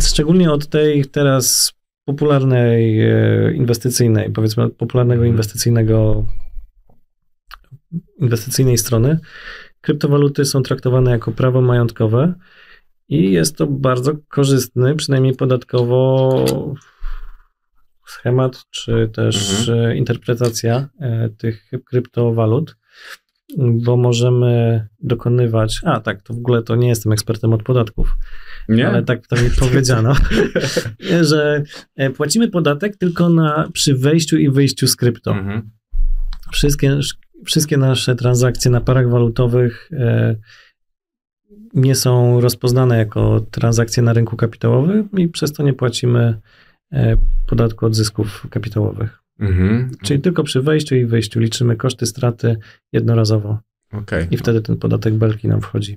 Szczególnie od tej teraz popularnej e, inwestycyjnej, powiedzmy popularnego mhm. inwestycyjnego inwestycyjnej strony, kryptowaluty są traktowane jako prawo majątkowe i jest to bardzo korzystny, przynajmniej podatkowo schemat, czy też mhm. E, interpretacja e, tych kryptowalut, bo możemy dokonywać, a tak, to w ogóle to nie jestem ekspertem od podatków, nie? ale tak to mi powiedziano, że e, płacimy podatek tylko na, przy wejściu i wyjściu z krypto. Mhm. Wszystkie, wszystkie nasze transakcje na parach walutowych e, nie są rozpoznane jako transakcje na rynku kapitałowym i przez to nie płacimy e, podatku od zysków kapitałowych. Mhm. Czyli tylko przy wejściu i wyjściu liczymy koszty straty jednorazowo. Okay. I wtedy ten podatek belki nam wchodzi.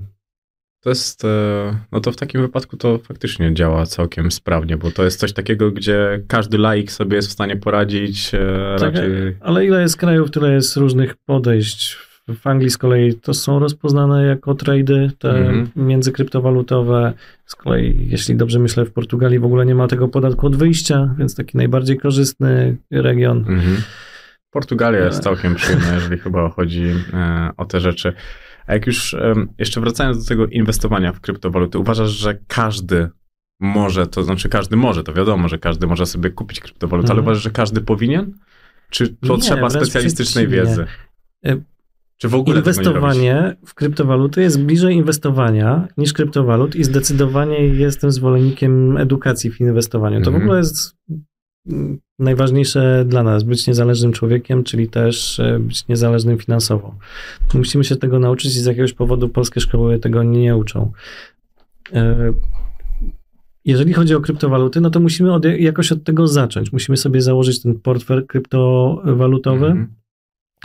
To jest, e, no to w takim wypadku to faktycznie działa całkiem sprawnie, bo to jest coś takiego, gdzie każdy laik sobie jest w stanie poradzić e, tak, raczej... Ale ile jest krajów, tyle jest różnych podejść. W Anglii z kolei to są rozpoznane jako trady te mhm. międzykryptowalutowe. Z kolei, jeśli dobrze myślę, w Portugalii w ogóle nie ma tego podatku od wyjścia, więc taki najbardziej korzystny region. Mhm. Portugalia jest całkiem przyjemna, jeżeli chyba chodzi e, o te rzeczy. A jak już jeszcze wracając do tego inwestowania w kryptowaluty, uważasz, że każdy może, to znaczy każdy może, to wiadomo, że każdy może sobie kupić kryptowalutę, mhm. ale uważasz, że każdy powinien? Czy potrzeba specjalistycznej wiedzy? Czy w ogóle Inwestowanie w kryptowaluty jest bliżej inwestowania niż kryptowalut i zdecydowanie jestem zwolennikiem edukacji w inwestowaniu. To mhm. w ogóle jest najważniejsze dla nas, być niezależnym człowiekiem, czyli też e, być niezależnym finansowo. Musimy się tego nauczyć i z jakiegoś powodu polskie szkoły tego nie uczą. E, jeżeli chodzi o kryptowaluty, no to musimy od, jakoś od tego zacząć. Musimy sobie założyć ten portfel kryptowalutowy. Mm -hmm.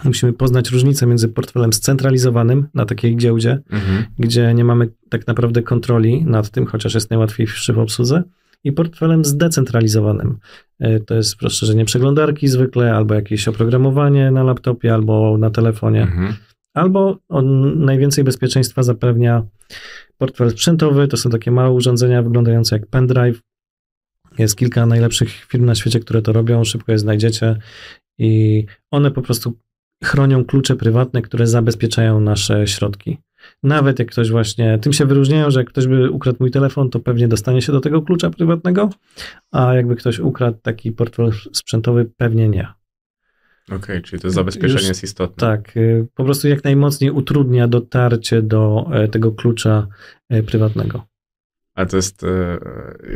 Musimy poznać różnicę między portfelem scentralizowanym na takiej giełdzie, -hmm. gdzie nie mamy tak naprawdę kontroli nad tym, chociaż jest najłatwiejszy w obsłudze, i portfelem zdecentralizowanym. E, to jest rozszerzenie przeglądarki zwykle, albo jakieś oprogramowanie na laptopie, albo na telefonie. Mhm. Albo on najwięcej bezpieczeństwa zapewnia portfel sprzętowy. To są takie małe urządzenia wyglądające jak pendrive. Jest kilka najlepszych firm na świecie, które to robią. Szybko je znajdziecie. I one po prostu chronią klucze prywatne, które zabezpieczają nasze środki. Nawet jak ktoś właśnie, tym się wyróżniają, że jak ktoś by ukradł mój telefon, to pewnie dostanie się do tego klucza prywatnego, a jakby ktoś ukradł taki portfel sprzętowy, pewnie nie. Okej, okay, czyli to zabezpieczenie Już, jest istotne. Tak, y, po prostu jak najmocniej utrudnia dotarcie do e, tego klucza e, prywatnego. A to jest e,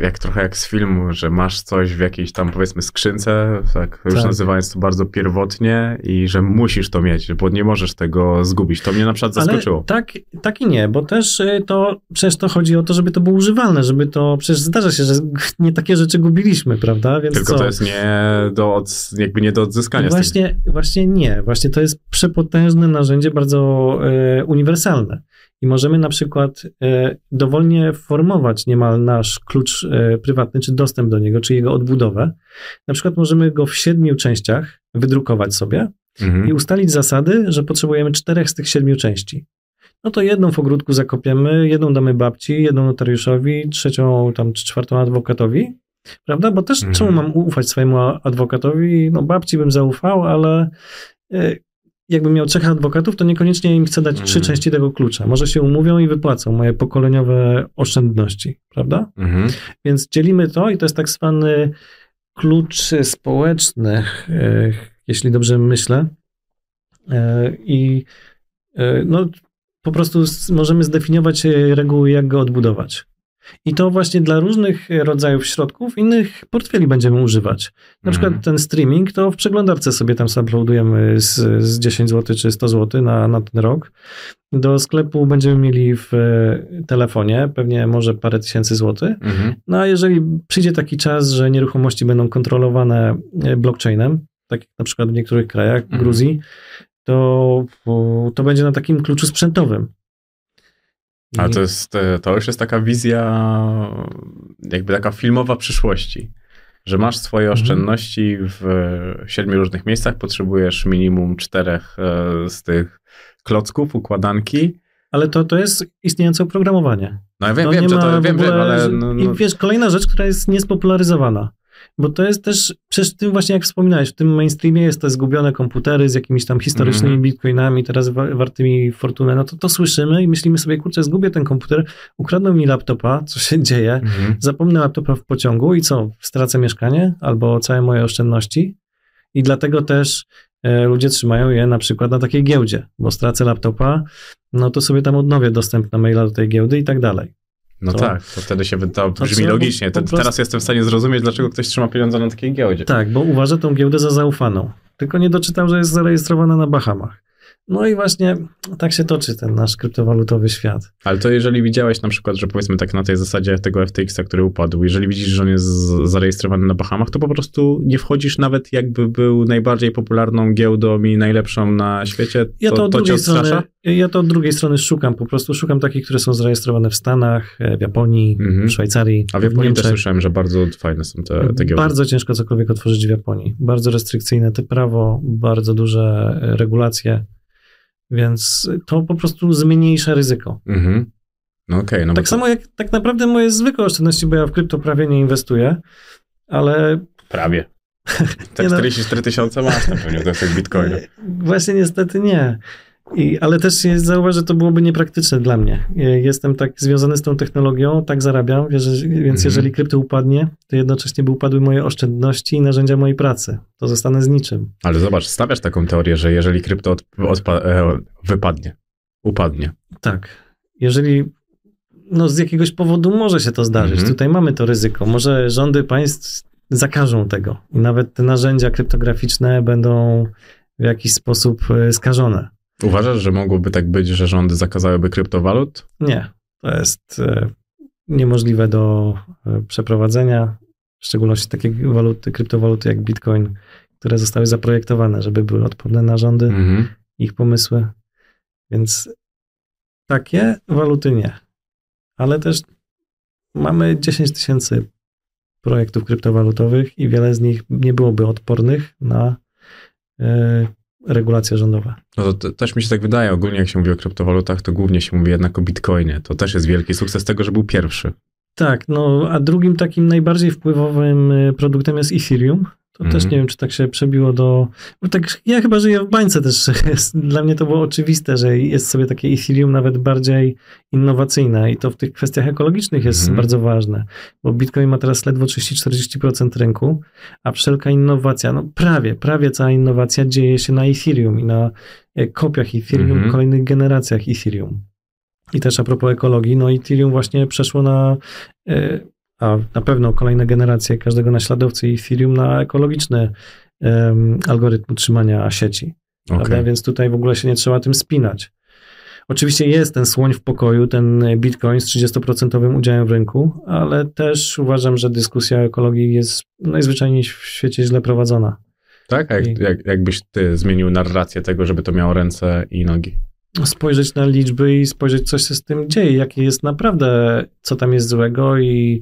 jak trochę jak z filmu, że masz coś w jakiejś tam powiedzmy skrzynce, tak, już tak. nazywając to bardzo pierwotnie i że musisz to mieć, bo nie możesz tego zgubić. To mnie na przykład zaskoczyło. Ale tak, tak i nie, bo też y, to przecież to chodzi o to, żeby to było używalne, żeby to, przecież zdarza się, że nie takie rzeczy gubiliśmy, prawda? Więc Tylko co? to jest nie do, od, jakby nie do odzyskania. Właśnie, właśnie nie, właśnie to jest przepotężne narzędzie, bardzo e, uniwersalne. I możemy na przykład e, dowolnie formować niemal nasz klucz e, prywatny, czy dostęp do niego, czy jego odbudowę. Na przykład możemy go w siedmiu częściach wydrukować sobie mhm. i ustalić zasady, że potrzebujemy czterech z tych siedmiu części. No to jedną w ogródku zakopiemy, jedną damy babci, jedną notariuszowi, trzecią tam czy czwartą adwokatowi, prawda? Bo też mhm. czemu mam ufać swojemu adwokatowi? No babci bym zaufał, ale e, jakbym miał trzech adwokatów, to niekoniecznie im chcę dać mm. trzy mhm. części tego klucza. Może się umówią i wypłacą moje pokoleniowe oszczędności, prawda? Mm. Więc dzielimy to i to jest tak zwany klucz społeczny, e, jeśli dobrze myślę. E, I e, no, po prostu możemy zdefiniować reguły, jak go odbudować. I to właśnie dla różnych rodzajów środków innych portfeli będziemy używać. Na przykład mhm. ten streaming, to w przeglądarce sobie tam uploadujemy z, z 10 zł czy 100 zł na, na ten rok. Do sklepu będziemy mieli w e, telefonie, pewnie może parę tysięcy złotych. Mhm. No a jeżeli przyjdzie taki czas, że nieruchomości będą kontrolowane e, blockchainem, tak jak na przykład w niektórych krajach, w mhm. Gruzji, to, to będzie na takim kluczu sprzętowym. Ale to, jest, e, to już jest taka wizja, jakby taka filmowa przyszłości, że masz swoje mhm. oszczędności w siedmiu różnych miejscach, potrzebujesz minimum czterech e, z tych klocków, układanki. Ale to, to jest istniejące oprogramowanie. No ja wiem, wiem, że to wiem, wiem, ale... No, no. I wiesz, kolejna rzecz, która jest niespopularyzowana. Bo to jest też, przecież tym właśnie jak wspominałeś, w tym mainstreamie jest te zgubione komputery z jakimiś tam historycznymi mm. bitcoinami, teraz wartymi fortunę, no to to słyszymy i myślimy sobie, kurczę, zgubię ten komputer, ukradną mi laptopa, co się dzieje, mm. zapomnę laptopa w pociągu i co, stracę mieszkanie albo całe moje oszczędności i dlatego też e, ludzie trzymają je na przykład na takiej giełdzie, bo stracę laptopa, no to sobie tam odnowię dostęp na maila do tej giełdy i tak dalej. No to, tak, to wtedy się to brzmi logicznie. Prostu... Teraz jestem w stanie zrozumieć, dlaczego ktoś trzyma pieniądze na takiej giełdzie. Tak, bo uważa tą giełdę za zaufaną. Tylko nie doczytał, że jest zarejestrowana na Bahamach. No i właśnie tak się toczy ten nasz kryptowalutowy świat. Ale to jeżeli widziałeś na przykład, że powiedzmy tak na tej zasadzie tego FTX-a, który upadł, jeżeli widzisz, że on jest zarejestrowany na Bahamach, to po prostu nie wchodzisz nawet jakby był najbardziej popularną giełdą i najlepszą na świecie. To, ja to, od to drugiej strony, Ja to od drugiej strony szukam, po prostu szukam takich, które są zarejestrowane w Stanach, e, w Japonii, mhm. w Szwajcarii. A w Japonii też słyszałem, że bardzo fajne są te, te giełdy. Bardzo ciężko cokolwiek otworzyć w Japonii. Bardzo restrykcyjne te prawo, bardzo duże e, regulacje. Więc to po prostu zmniejsza ryzyko. Mhm. No okay, no tak to... samo jak tak naprawdę moje zwykłe oszczędności, bo ja w krypto prawie nie inwestuję, ale... Prawie. Tak 44 tysiące masz na pewno do tych bitcoinów. Właśnie niestety nie. I, ale też zauważ, że to byłoby niepraktyczne dla mnie. Jestem tak związany z tą technologią, tak zarabiam, więc mhm. jeżeli krypto upadnie, to jednocześnie by upadły moje oszczędności i narzędzia mojej pracy. To zostanę z niczym. Ale zobacz, stawiasz taką teorię, że jeżeli krypto e, wypadnie, upadnie. Tak. Jeżeli no z jakiegoś powodu może się to zdarzyć. Mhm. Tutaj mamy to ryzyko. Może rządy państw zakażą tego i nawet te narzędzia kryptograficzne będą w jakiś sposób e, skażone. Uważasz, że mogłoby tak być, że rządy zakazałyby kryptowalut? Nie, to jest e, niemożliwe do e, przeprowadzenia, w szczególności takie waluty, kryptowaluty jak Bitcoin, które zostały zaprojektowane, żeby były odporne na rządy, mhm. ich pomysły. Więc takie waluty nie. Ale też mamy 10 tysięcy projektów kryptowalutowych i wiele z nich nie byłoby odpornych na e, regulacje rządowe. No to, to, też mi się tak wydaje, ogólnie jak się mówi o kryptowalutach, to głównie się mówi jednak o bitcoinie. To też jest wielki sukces tego, że był pierwszy. Tak, no a drugim takim najbardziej wpływowym y, produktem jest Ethereum. To też nie wiem, czy tak się przebiło do. Bo tak, ja chyba żyję w bańce też. Dla mnie to było oczywiste, że jest sobie takie Ethereum nawet bardziej innowacyjne i to w tych kwestiach ekologicznych jest mhm. bardzo ważne, bo Bitcoin ma teraz ledwo 30-40% rynku, a wszelka innowacja, no prawie, prawie cała innowacja dzieje się na Ethereum i na e, kopiach Ethereum, mhm. kolejnych generacjach Ethereum. I też a propos ekologii, no Ethereum właśnie przeszło na e, a na pewno kolejne generacje każdego naśladowcy Ethereum na ekologiczny um, algorytm utrzymania sieci. Okay. Więc tutaj w ogóle się nie trzeba tym spinać. Oczywiście jest ten słoń w pokoju, ten Bitcoin z 30% udziałem w rynku, ale też uważam, że dyskusja o ekologii jest najzwyczajniej w świecie źle prowadzona. Tak? A jak, jak, jakbyś ty zmienił narrację tego, żeby to miało ręce i nogi? Spojrzeć na liczby i spojrzeć, co się z tym dzieje, jakie jest naprawdę, co tam jest złego i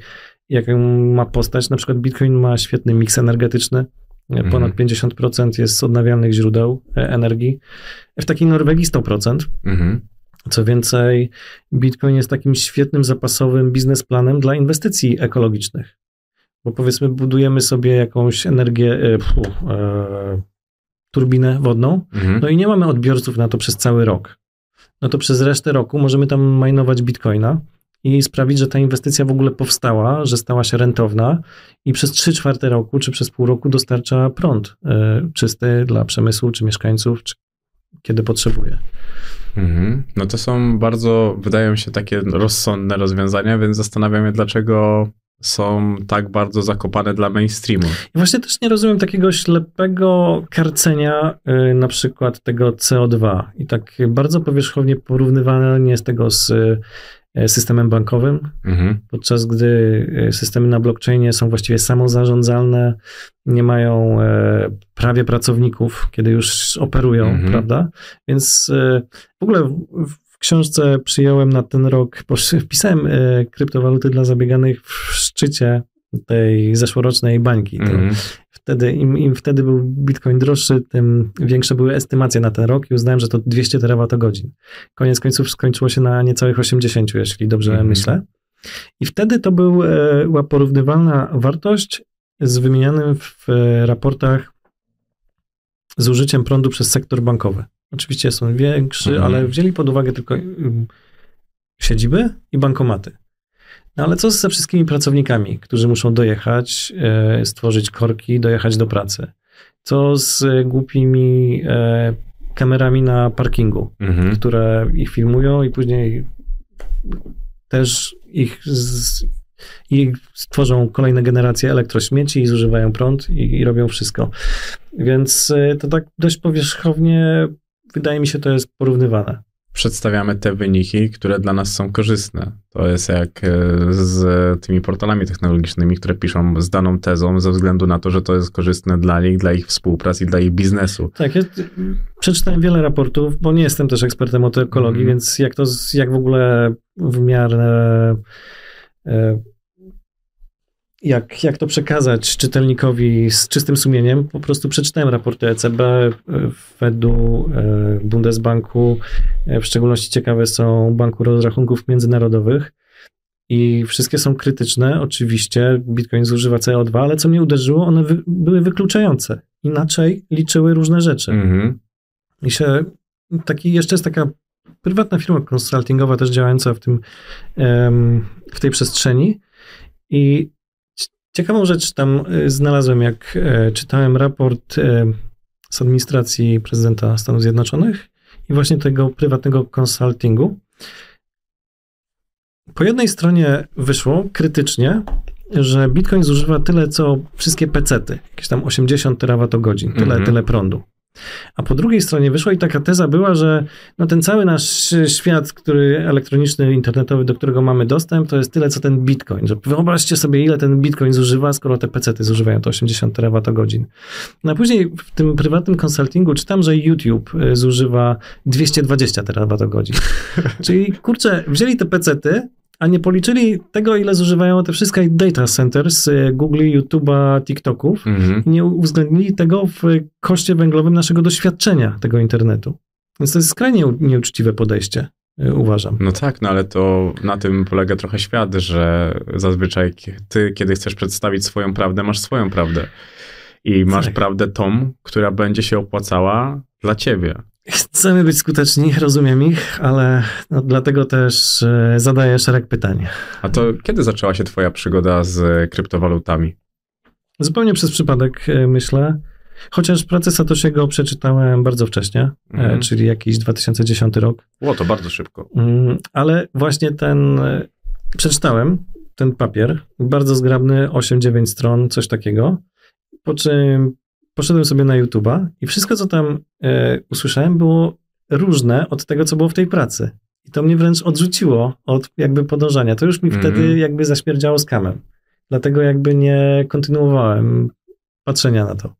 jaką ma postać. Na przykład Bitcoin ma świetny miks energetyczny. Ponad mhm. 50% jest z odnawialnych źródeł e, energii. W takiej Norwegii 100%. Mhm. Co więcej, Bitcoin jest takim świetnym zapasowym biznesplanem dla inwestycji ekologicznych. Bo powiedzmy, budujemy sobie jakąś energię, e, e, turbinę wodną, mhm. no i nie mamy odbiorców na to przez cały rok. No to przez resztę roku możemy tam majnować bitcoina i sprawić, że ta inwestycja w ogóle powstała, że stała się rentowna i przez 3 czwarte roku czy przez pół roku dostarcza prąd y, czysty dla przemysłu czy mieszkańców, czy kiedy potrzebuje. Mhm. No to są bardzo, wydają się takie rozsądne rozwiązania, więc zastanawiam się, dlaczego są tak bardzo zakopane dla mainstreamu. I właśnie też nie rozumiem takiego ślepego karcenia y, na przykład tego CO2 i tak bardzo powierzchownie porównywanie z tego z y, systemem bankowym, mhm. podczas gdy y, systemy na blockchainie są właściwie samozarządzalne, nie mają prawie pracowników, kiedy już operują, mhm. prawda? Więc w ogóle książce przyjąłem na ten rok, wpisałem e, kryptowaluty dla zabieganych w szczycie tej zeszłorocznej bańki. Mm. Wtedy, im, im wtedy był bitcoin droższy, tym większe były estymacje na ten rok i uznałem, że to 200 terawatogodzin. Koniec końców skończyło się na niecałych 80, jeśli dobrze mm. myślę. I wtedy to był, e, była porównywalna wartość z wymienianym w e, raportach zużyciem prądu przez sektor bankowy. Oczywiście on większy, mhm. ale wzięli pod uwagę tylko siedziby i bankomaty. No ale co ze wszystkimi pracownikami, którzy muszą dojechać, e, stworzyć korki, dojechać do pracy? Co z głupimi e, kamerami na parkingu, mhm. które ich filmują i później też ich z, stworzą kolejne generacje elektrośmieci i zużywają prąd i, i robią wszystko. Więc e, to tak dość powierzchownie wydaje mi się, to jest porównywane. Przedstawiamy te wyniki, które dla nas są korzystne. To jest jak e, z tymi portalami technologicznymi, które piszą z daną tezą ze względu na to, że to jest korzystne dla nich, dla ich współpracy i dla ich biznesu. Tak, ja przeczytałem wiele raportów, bo nie jestem też ekspertem od ekologii, mm. więc jak to, jak w ogóle w miarę e, jak, jak to przekazać czytelnikowi z czystym sumieniem. Po prostu przeczytałem raporty ECB, Fedu, e, Bundesbanku. E, w szczególności ciekawe są Banku Rozrachunków Międzynarodowych. I wszystkie są krytyczne. Oczywiście Bitcoin zużywa CO2, ale co mnie uderzyło, one wy, były wykluczające. Inaczej liczyły różne rzeczy. Mhm. I się taki, jeszcze jest taka prywatna firma konsultingowa też działająca w tym, w tej przestrzeni. I Ciekawą rzecz tam y, znalazłem, jak e, czytałem raport e, z administracji prezydenta Stanów Zjednoczonych i właśnie tego prywatnego konsultingu. Po jednej stronie wyszło krytycznie, że Bitcoin zużywa tyle, co wszystkie pecety, jakieś tam 80 terawatogodzin, tyle, mm -hmm. tyle prądu. A po drugiej stronie wyszła i taka teza była, że no ten cały nasz świat, który elektroniczny, internetowy, do którego mamy dostęp, to jest tyle, co ten bitcoin. Że wyobraźcie sobie, ile ten bitcoin zużywa, skoro te pecety zużywają to 80 terawatogodzin. No a później w tym prywatnym konsultingu czytam, że YouTube y, zużywa 220 terawatogodzin. Czyli kurczę, wzięli te pecety, a nie policzyli tego, ile zużywają te wszystkie data centers y, Google, YouTube'a, TikToków mhm. i nie uwzględnili tego w koszcie węglowym naszego doświadczenia tego internetu. Więc to jest skrajnie nieuczciwe podejście, y, uważam. No tak, no ale to na tym polega trochę świat, że zazwyczaj ty, kiedy chcesz przedstawić swoją prawdę, masz swoją prawdę. I masz Tak. prawdę tą, która będzie się opłacała dla ciebie. Chcemy być skuteczni, rozumiem ich, ale no, dlatego też e, zadaję szereg pytań. A to kiedy zaczęła się twoja przygoda z kryptowalutami? Zupełnie przez przypadek e, myślę, chociaż pracę Satoshiego przeczytałem bardzo wcześnie, Mhm. czyli jakiś 2010 rok, Było to bardzo szybko. Mm, ale właśnie ten, przeczytałem ten papier, bardzo zgrabny, 8-9 stron, coś takiego, po czym poszedłem sobie na YouTube'a i wszystko, co tam e, usłyszałem, było różne od tego, co było w tej pracy. I to mnie wręcz odrzuciło od jakby podążania. To już mi Mhm. wtedy jakby zaśmierdziało skamem. Dlatego jakby nie kontynuowałem patrzenia na to.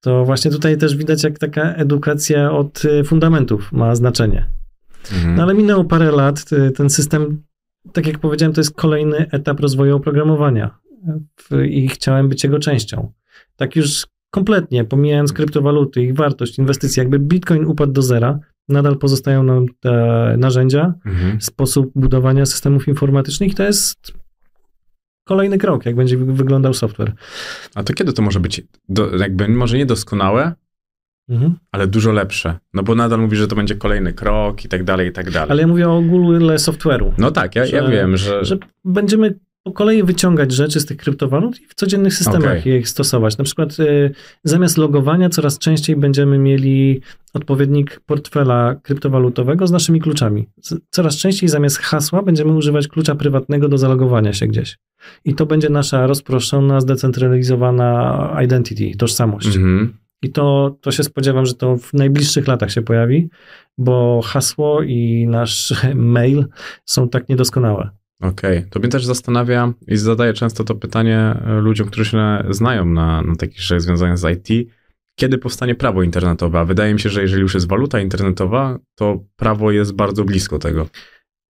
To właśnie tutaj też widać, jak taka edukacja od e, fundamentów ma znaczenie. Mhm. No ale minęło parę lat, y, ten system, tak jak powiedziałem, to jest kolejny etap rozwoju oprogramowania W- i chciałem być jego częścią. Tak już kompletnie, pomijając kryptowaluty, ich wartość, inwestycje, jakby Bitcoin upadł do zera, nadal pozostają nam te narzędzia, Mhm. sposób budowania systemów informatycznych, to jest kolejny krok, jak będzie wy- wyglądał software. A to kiedy to może być, do, jakby może niedoskonałe, Mhm. ale dużo lepsze? No bo nadal mówisz, że to będzie kolejny krok i tak dalej, i tak dalej. Ale ja mówię o ogóle software'u. No tak, ja, ja że- wiem, że... że będziemy po kolei wyciągać rzeczy z tych kryptowalut i w codziennych systemach Okej. je stosować. Na przykład y, zamiast logowania coraz częściej będziemy mieli odpowiednik portfela kryptowalutowego z naszymi kluczami. Z, coraz częściej zamiast hasła będziemy używać klucza prywatnego do zalogowania się gdzieś. I to będzie nasza rozproszona, zdecentralizowana identity, tożsamość. Mhm. I to, to się spodziewam, że to w najbliższych latach się pojawi, bo hasło i nasz mail są tak niedoskonałe. Okej, to mnie też zastanawia i zadaję często to pytanie e, ludziom, którzy się znają na, na takich rzeczach związanych z IT, kiedy powstanie prawo internetowe? A wydaje mi się, że jeżeli już jest waluta internetowa, to prawo jest bardzo blisko tego.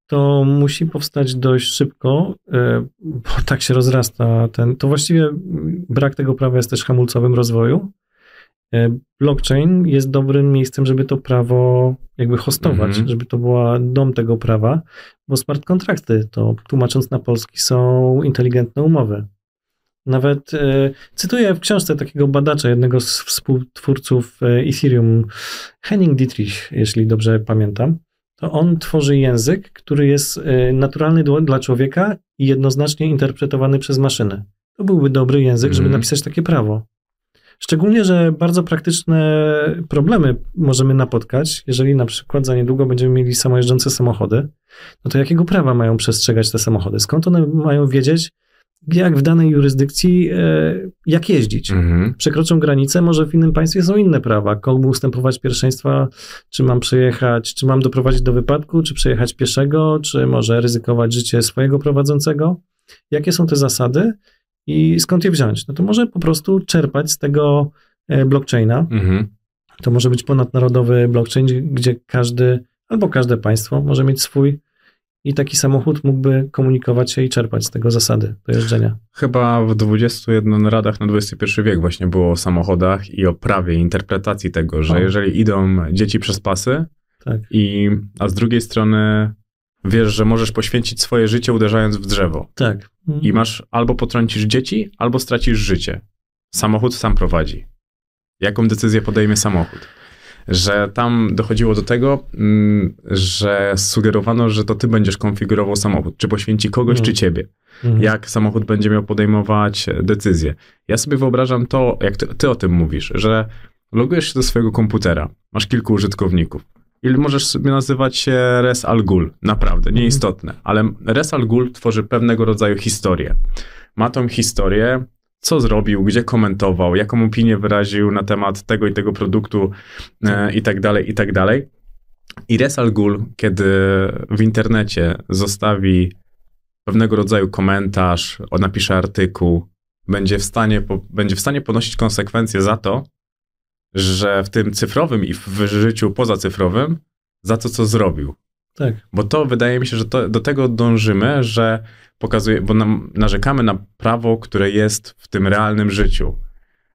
to musi powstać dość szybko, e, bo tak się rozrasta ten. To właściwie brak tego prawa jest też hamulcowym rozwoju. E, Blockchain jest dobrym miejscem, żeby to prawo jakby hostować, Mhm. żeby to była dom tego prawa, bo smart kontrakty, to tłumacząc na polski, są inteligentne umowy. Nawet e, cytuję w książce takiego badacza, jednego z współtwórców e, Ethereum, Henning Dietrich, jeśli dobrze pamiętam to on tworzy język, który jest y, naturalny dla- człowieka i jednoznacznie interpretowany przez maszyny. To byłby dobry język, żeby Mhm. napisać takie prawo. Szczególnie, że bardzo praktyczne problemy możemy napotkać, jeżeli na przykład za niedługo będziemy mieli samojeżdżące samochody, no to jakiego prawa mają przestrzegać te samochody? Skąd one mają wiedzieć, jak w danej jurysdykcji, e, jak jeździć? Mhm. przekroczą granicę, może w innym państwie są inne prawa. Komu ustępować pierwszeństwa, czy mam przejechać, czy mam doprowadzić do wypadku, czy przejechać pieszego, czy może ryzykować życie swojego prowadzącego. Jakie są te zasady i skąd je wziąć? No to może po prostu czerpać z tego e, blockchaina. Mhm. To może być ponadnarodowy blockchain, gdzie każdy albo każde państwo może mieć swój i taki samochód mógłby komunikować się i czerpać z tego zasady do jeżdżenia. Chyba w 21 radach na XXI wiek właśnie było o samochodach i o prawie, interpretacji tego, że O. jeżeli idą dzieci przez pasy, Tak. i, a z drugiej strony wiesz, że możesz poświęcić swoje życie uderzając w drzewo. Tak. I masz albo potrącisz dzieci, albo stracisz życie. Samochód sam prowadzi. Jaką decyzję podejmie samochód? Że tam dochodziło do tego, mm, że sugerowano, że to ty będziesz konfigurował samochód. Czy poświęci kogoś, Mhm. czy ciebie. Mhm. Jak samochód będzie miał podejmować decyzje. Ja sobie wyobrażam to, jak ty, ty o tym mówisz, że logujesz się do swojego komputera, masz kilku użytkowników. I możesz sobie nazywać się Res Al Ghul, naprawdę, nieistotne. Ale Res Al Ghul tworzy pewnego rodzaju historię. Ma tą historię, co zrobił, gdzie komentował, jaką opinię wyraził na temat tego i tego produktu e, i tak dalej, i tak dalej. I Res Al Ghul, kiedy w internecie zostawi pewnego rodzaju komentarz, napisze artykuł, będzie w, stanie, będzie w stanie ponosić konsekwencje za to, że w tym cyfrowym i w życiu pozacyfrowym, za to, co zrobił. Tak. Bo to wydaje mi się, że to, do tego dążymy, że pokazuje, bo nam, narzekamy na prawo, które jest w tym realnym życiu.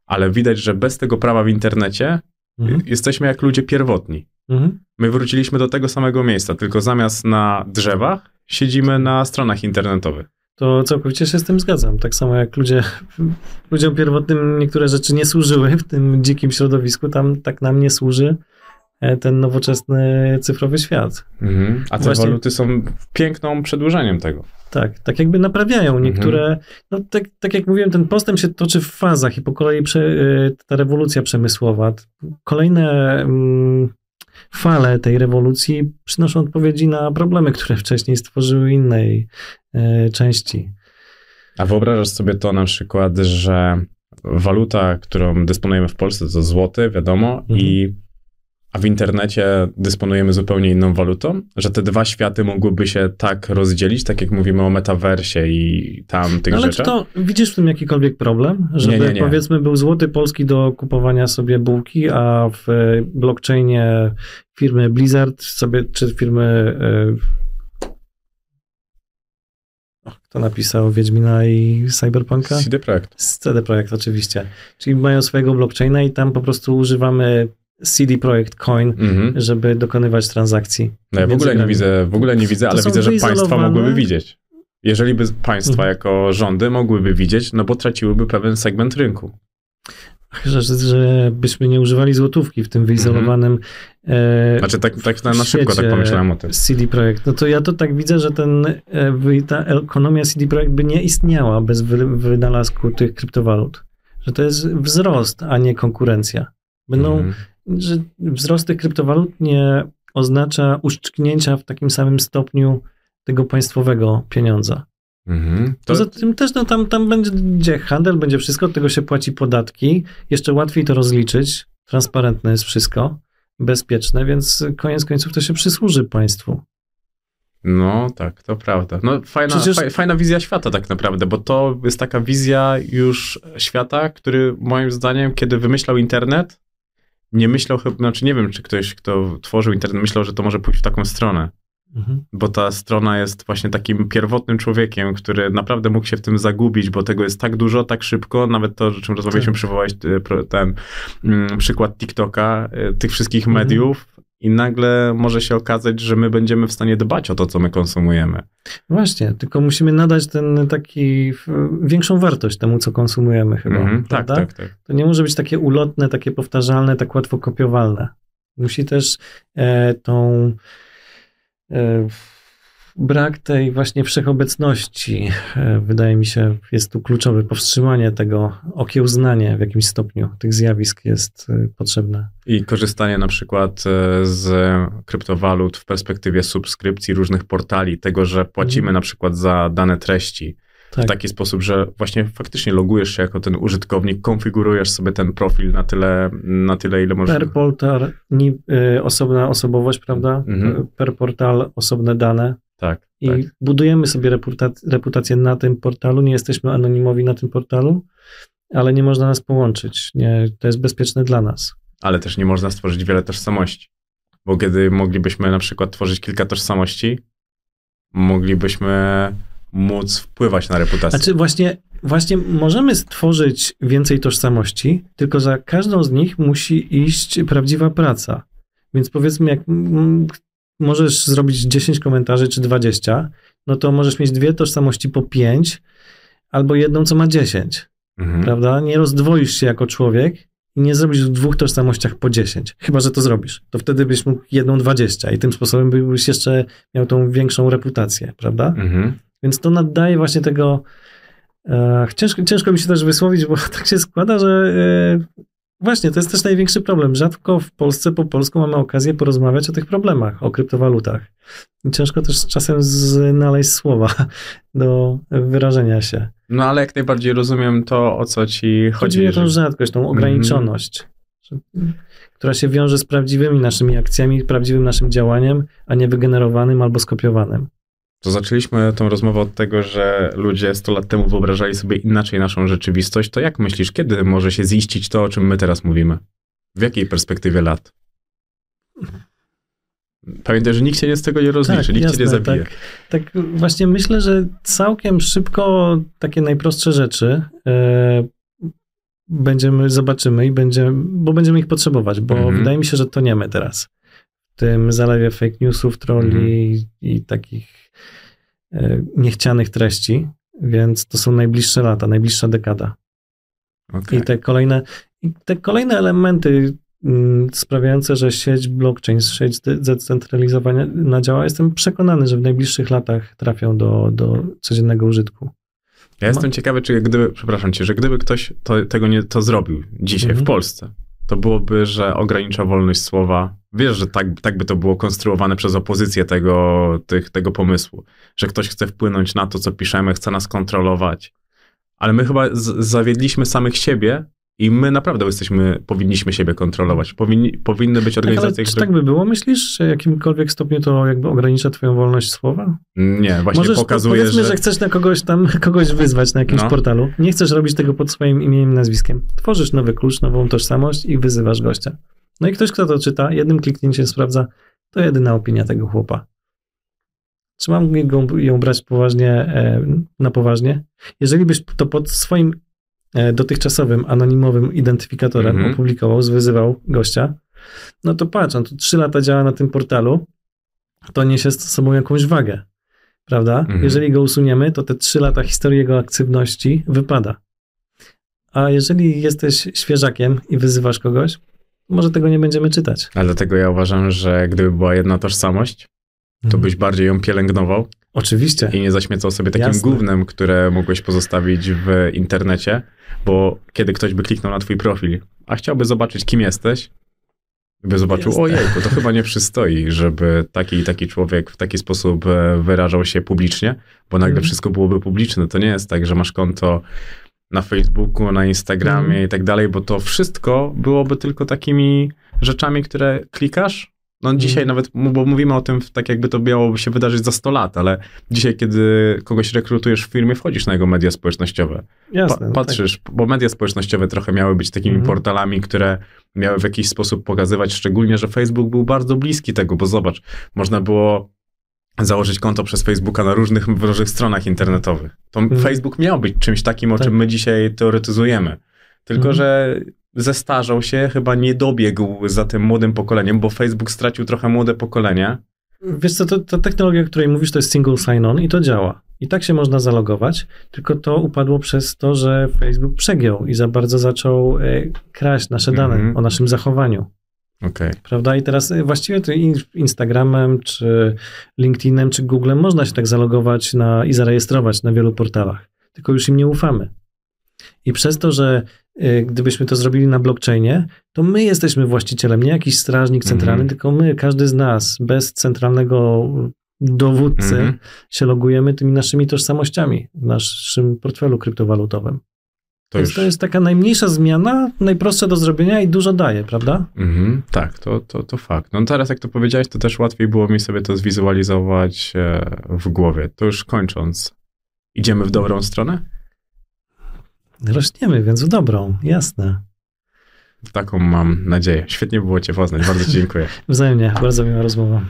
Ale widać, że bez tego prawa w internecie Mhm. jesteśmy jak ludzie pierwotni. Mhm. My wróciliśmy do tego samego miejsca, tylko zamiast na drzewach siedzimy na stronach internetowych. To całkowicie się z tym zgadzam. Tak samo jak ludzie, ludziom pierwotnym niektóre rzeczy nie służyły w tym dzikim środowisku, tam tak nam nie służy e, ten nowoczesny cyfrowy świat. Mhm. A te Właśnie, waluty są piękną przedłużeniem tego. Tak, tak jakby naprawiają niektóre, mhm. no tak, tak jak mówiłem, ten postęp się toczy w fazach i po kolei prze, e, ta rewolucja przemysłowa, kolejne mm, fale tej rewolucji przynoszą odpowiedzi na problemy, które wcześniej stworzyły innej e, części. A wyobrażasz sobie to na przykład, że waluta, którą dysponujemy w Polsce, to złoty, wiadomo, mhm. i a w internecie dysponujemy zupełnie inną walutą, że te dwa światy mogłyby się tak rozdzielić, tak jak mówimy o metaversie i tam tych no ale rzeczach. Ale to widzisz w tym jakikolwiek problem? Żeby nie, nie, nie. powiedzmy był złoty polski do kupowania sobie bułki, a w blockchainie firmy Blizzard sobie, czy firmy e, kto napisał Wiedźmina i Cyberpunka? CD Projekt. CD Projekt, oczywiście. Czyli mają swojego blockchaina i tam po prostu używamy CD Projekt Coin, mhm. żeby dokonywać transakcji. No ja w ogóle nie widzę, w ogóle nie widzę, ale widzę, że państwa mogłyby widzieć. Jeżeli by państwa mhm. jako rządy mogłyby widzieć, no bo traciłyby pewien segment rynku. Że, że byśmy nie używali złotówki w tym wyizolowanym e, Znaczy tak, tak na, na szybko tak pomyślałem o tym. CD Projekt. No to ja to tak widzę, że ten, e, ta ekonomia CD Projekt by nie istniała bez wy, wynalazku tych kryptowalut. Że to jest wzrost, a nie konkurencja. Będą mhm że wzrost tych kryptowalut nie oznacza uszczknięcia w takim samym stopniu tego państwowego pieniądza. Mhm. To... Poza tym też no, tam, tam będzie handel, będzie wszystko, od tego się płaci podatki. Jeszcze łatwiej to rozliczyć. Transparentne jest wszystko, bezpieczne, więc koniec końców to się przysłuży państwu. No tak, to prawda. No fajna, Przecież... fajna wizja świata tak naprawdę, bo to jest taka wizja już świata, który moim zdaniem, kiedy wymyślał internet, nie myślał, znaczy nie wiem, czy ktoś, kto tworzył internet, myślał, że to może pójść w taką stronę. Mhm. Bo ta strona jest właśnie takim pierwotnym człowiekiem, który naprawdę mógł się w tym zagubić, bo tego jest tak dużo, tak szybko. Nawet to, o czym rozmawialiśmy, tak. przywołałeś e, ten mm, przykład TikToka, e, tych wszystkich mhm. mediów, i nagle może się okazać, że my będziemy w stanie dbać o to, co my konsumujemy. Właśnie, tylko musimy nadać ten taki większą wartość temu, co konsumujemy chyba. Mm, tak, tak, tak. To nie może być takie ulotne, takie powtarzalne, tak łatwo kopiowalne. Musi też e, tą e, brak tej właśnie wszechobecności, e, wydaje mi się, jest tu kluczowy. Powstrzymanie tego, okiełznanie w jakimś stopniu tych zjawisk jest e, potrzebne. I korzystanie na przykład e, z kryptowalut w perspektywie subskrypcji różnych portali, tego, że płacimy mhm. na przykład za dane treści. Tak. W taki sposób, że właśnie faktycznie logujesz się jako ten użytkownik, konfigurujesz sobie ten profil na tyle, na tyle ile możesz. Per portal osobna osobowość, prawda? Mhm. Per portal osobne dane. Tak. I tak. budujemy sobie reputację, na tym portalu, nie jesteśmy anonimowi na tym portalu, ale nie można nas połączyć. Nie, to jest bezpieczne dla nas. Ale też nie można stworzyć wiele tożsamości. Bo kiedy moglibyśmy na przykład tworzyć kilka tożsamości, moglibyśmy móc wpływać na reputację. Znaczy właśnie, właśnie możemy stworzyć więcej tożsamości, tylko za każdą z nich musi iść prawdziwa praca. Więc powiedzmy, jak możesz zrobić 10 komentarzy czy 20, no to możesz mieć dwie tożsamości po 5 albo jedną, co ma 10. Mhm. Prawda? Nie rozdwoisz się jako człowiek i nie zrobisz w dwóch tożsamościach po 10. Chyba, że to zrobisz. To wtedy byś mógł jedną 20 i tym sposobem byś jeszcze miał tą większą reputację, prawda? Mhm. Więc to nadaje właśnie tego. E, ciężko, ciężko mi się też wysłowić, bo tak się składa, że e, Właśnie, to jest też największy problem. Rzadko w Polsce po polsku mamy okazję porozmawiać o tych problemach, o kryptowalutach. I ciężko też czasem znaleźć słowa do wyrażenia się. No ale jak najbardziej rozumiem to, o co ci chodzi. Chodzi o tą rzadkość, tą ograniczoność, mm. która się wiąże z prawdziwymi naszymi akcjami, prawdziwym naszym działaniem, a nie wygenerowanym albo skopiowanym. To zaczęliśmy tę rozmowę od tego, że ludzie 100 lat temu wyobrażali sobie inaczej naszą rzeczywistość. To jak myślisz, kiedy może się ziścić to, o czym my teraz mówimy? W jakiej perspektywie lat? Pamiętaj, że nikt się z tego nie rozliczy, tak, nikt jasne, cię nie zabije. Tak, tak, właśnie myślę, że całkiem szybko takie najprostsze rzeczy e, będziemy, zobaczymy i będziemy, bo będziemy ich potrzebować, bo -hmm. wydaje mi się, że to nie my teraz. W tym zalewie fake newsów, trolli -hmm. i, takich E, niechcianych treści, Więc to są najbliższe lata, najbliższa dekada. Okay. I te kolejne, te kolejne elementy mm, sprawiające, że sieć blockchain, sieć zdecentralizowana działa, jestem przekonany, że w najbliższych latach trafią do, do codziennego użytku. Ja jestem ciekawy, czy gdyby, przepraszam cię, że gdyby ktoś to, tego nie to zrobił dzisiaj mhm. w Polsce, to byłoby, że ogranicza wolność słowa. Wiesz, że tak, tak by to było konstruowane przez opozycję tego, tych, tego pomysłu, że ktoś chce wpłynąć na to, co piszemy, chce nas kontrolować. Ale my chyba zawiedliśmy samych siebie i my naprawdę jesteśmy, powinniśmy siebie kontrolować. Powinni, powinny być organizacje, tak, które... czy tak by było, myślisz, że w jakimkolwiek stopniu to jakby ogranicza twoją wolność słowa? Nie, właśnie Możesz, pokazuje, powiedzmy, że... że chcesz na kogoś tam, kogoś wyzwać na jakimś no. portalu. Nie chcesz robić tego pod swoim imieniem i nazwiskiem. Tworzysz nowy klucz, nową tożsamość i wyzywasz gościa. No i ktoś, kto to czyta, jednym kliknięciem sprawdza, to jedyna opinia tego chłopa. Czy mam ją brać poważnie, e, na poważnie? Jeżeli byś to pod swoim dotychczasowym anonimowym identyfikatorem -hmm. opublikował, zwyzywał gościa, no to patrz, on tu trzy lata działa na tym portalu, to niesie z sobą jakąś wagę, prawda? -hmm. Jeżeli go usuniemy, to te trzy lata historii jego aktywności wypada. A jeżeli jesteś świeżakiem i wyzywasz kogoś, może tego nie będziemy czytać. Ale dlatego ja uważam, że gdyby była jedna tożsamość, to mhm. byś bardziej ją pielęgnował. Oczywiście. I nie zaśmiecał sobie takim Jasne. gównem, które mógłbyś pozostawić w internecie, bo kiedy ktoś by kliknął na twój profil, a chciałby zobaczyć, kim jesteś, by zobaczył, Jasne. ojejku, to chyba nie przystoi, żeby taki i taki człowiek w taki sposób e, wyrażał się publicznie, bo nagle mm. wszystko byłoby publiczne. To nie jest tak, że masz konto na Facebooku, na Instagramie mm. i tak dalej, bo to wszystko byłoby tylko takimi rzeczami, które klikasz, no mhm. dzisiaj nawet, bo mówimy o tym tak jakby to miało się wydarzyć za 100 lat, ale dzisiaj, kiedy kogoś rekrutujesz w firmie, wchodzisz na jego media społecznościowe. Jasne. Pa no patrzysz, tak. bo media społecznościowe trochę miały być takimi mhm. portalami, które miały w jakiś sposób pokazywać, szczególnie, że Facebook był bardzo bliski tego, bo zobacz, można było założyć konto przez Facebooka na różnych, różnych stronach internetowych. To mhm. Facebook miał być czymś takim, o tak. czym my dzisiaj teoretyzujemy. Tylko, mhm. że zestarzał się, chyba nie dobiegł za tym młodym pokoleniem, bo Facebook stracił trochę młode pokolenie. Wiesz co, to, ta technologia, o której mówisz, to jest single sign-on i to działa. I tak się można zalogować, tylko to upadło przez to, że Facebook przegiął i za bardzo zaczął e, kraść nasze dane mm -hmm. o naszym zachowaniu. Okay. Prawda? I teraz e, właściwie to Instagramem, czy LinkedInem, czy Googlem można się tak zalogować na, i zarejestrować na wielu portalach. Tylko już im nie ufamy. I przez to, że gdybyśmy to zrobili na blockchainie, to my jesteśmy właścicielem, nie jakiś strażnik centralny, mm -hmm. tylko my, każdy z nas, bez centralnego dowódcy, mm -hmm. się logujemy tymi naszymi tożsamościami w naszym portfelu kryptowalutowym. To Więc już... to jest taka najmniejsza zmiana, najprostsza do zrobienia i dużo daje, prawda? Mm -hmm. Tak, to, to, to fakt. No teraz jak to powiedziałeś, to też łatwiej było mi sobie to zwizualizować e, w głowie. To już kończąc, idziemy w dobrą stronę? Rośniemy, więc w dobrą, jasne. Taką mam nadzieję. Świetnie było Cię poznać. Bardzo Ci dziękuję. Wzajemnie, bardzo miła rozmowa.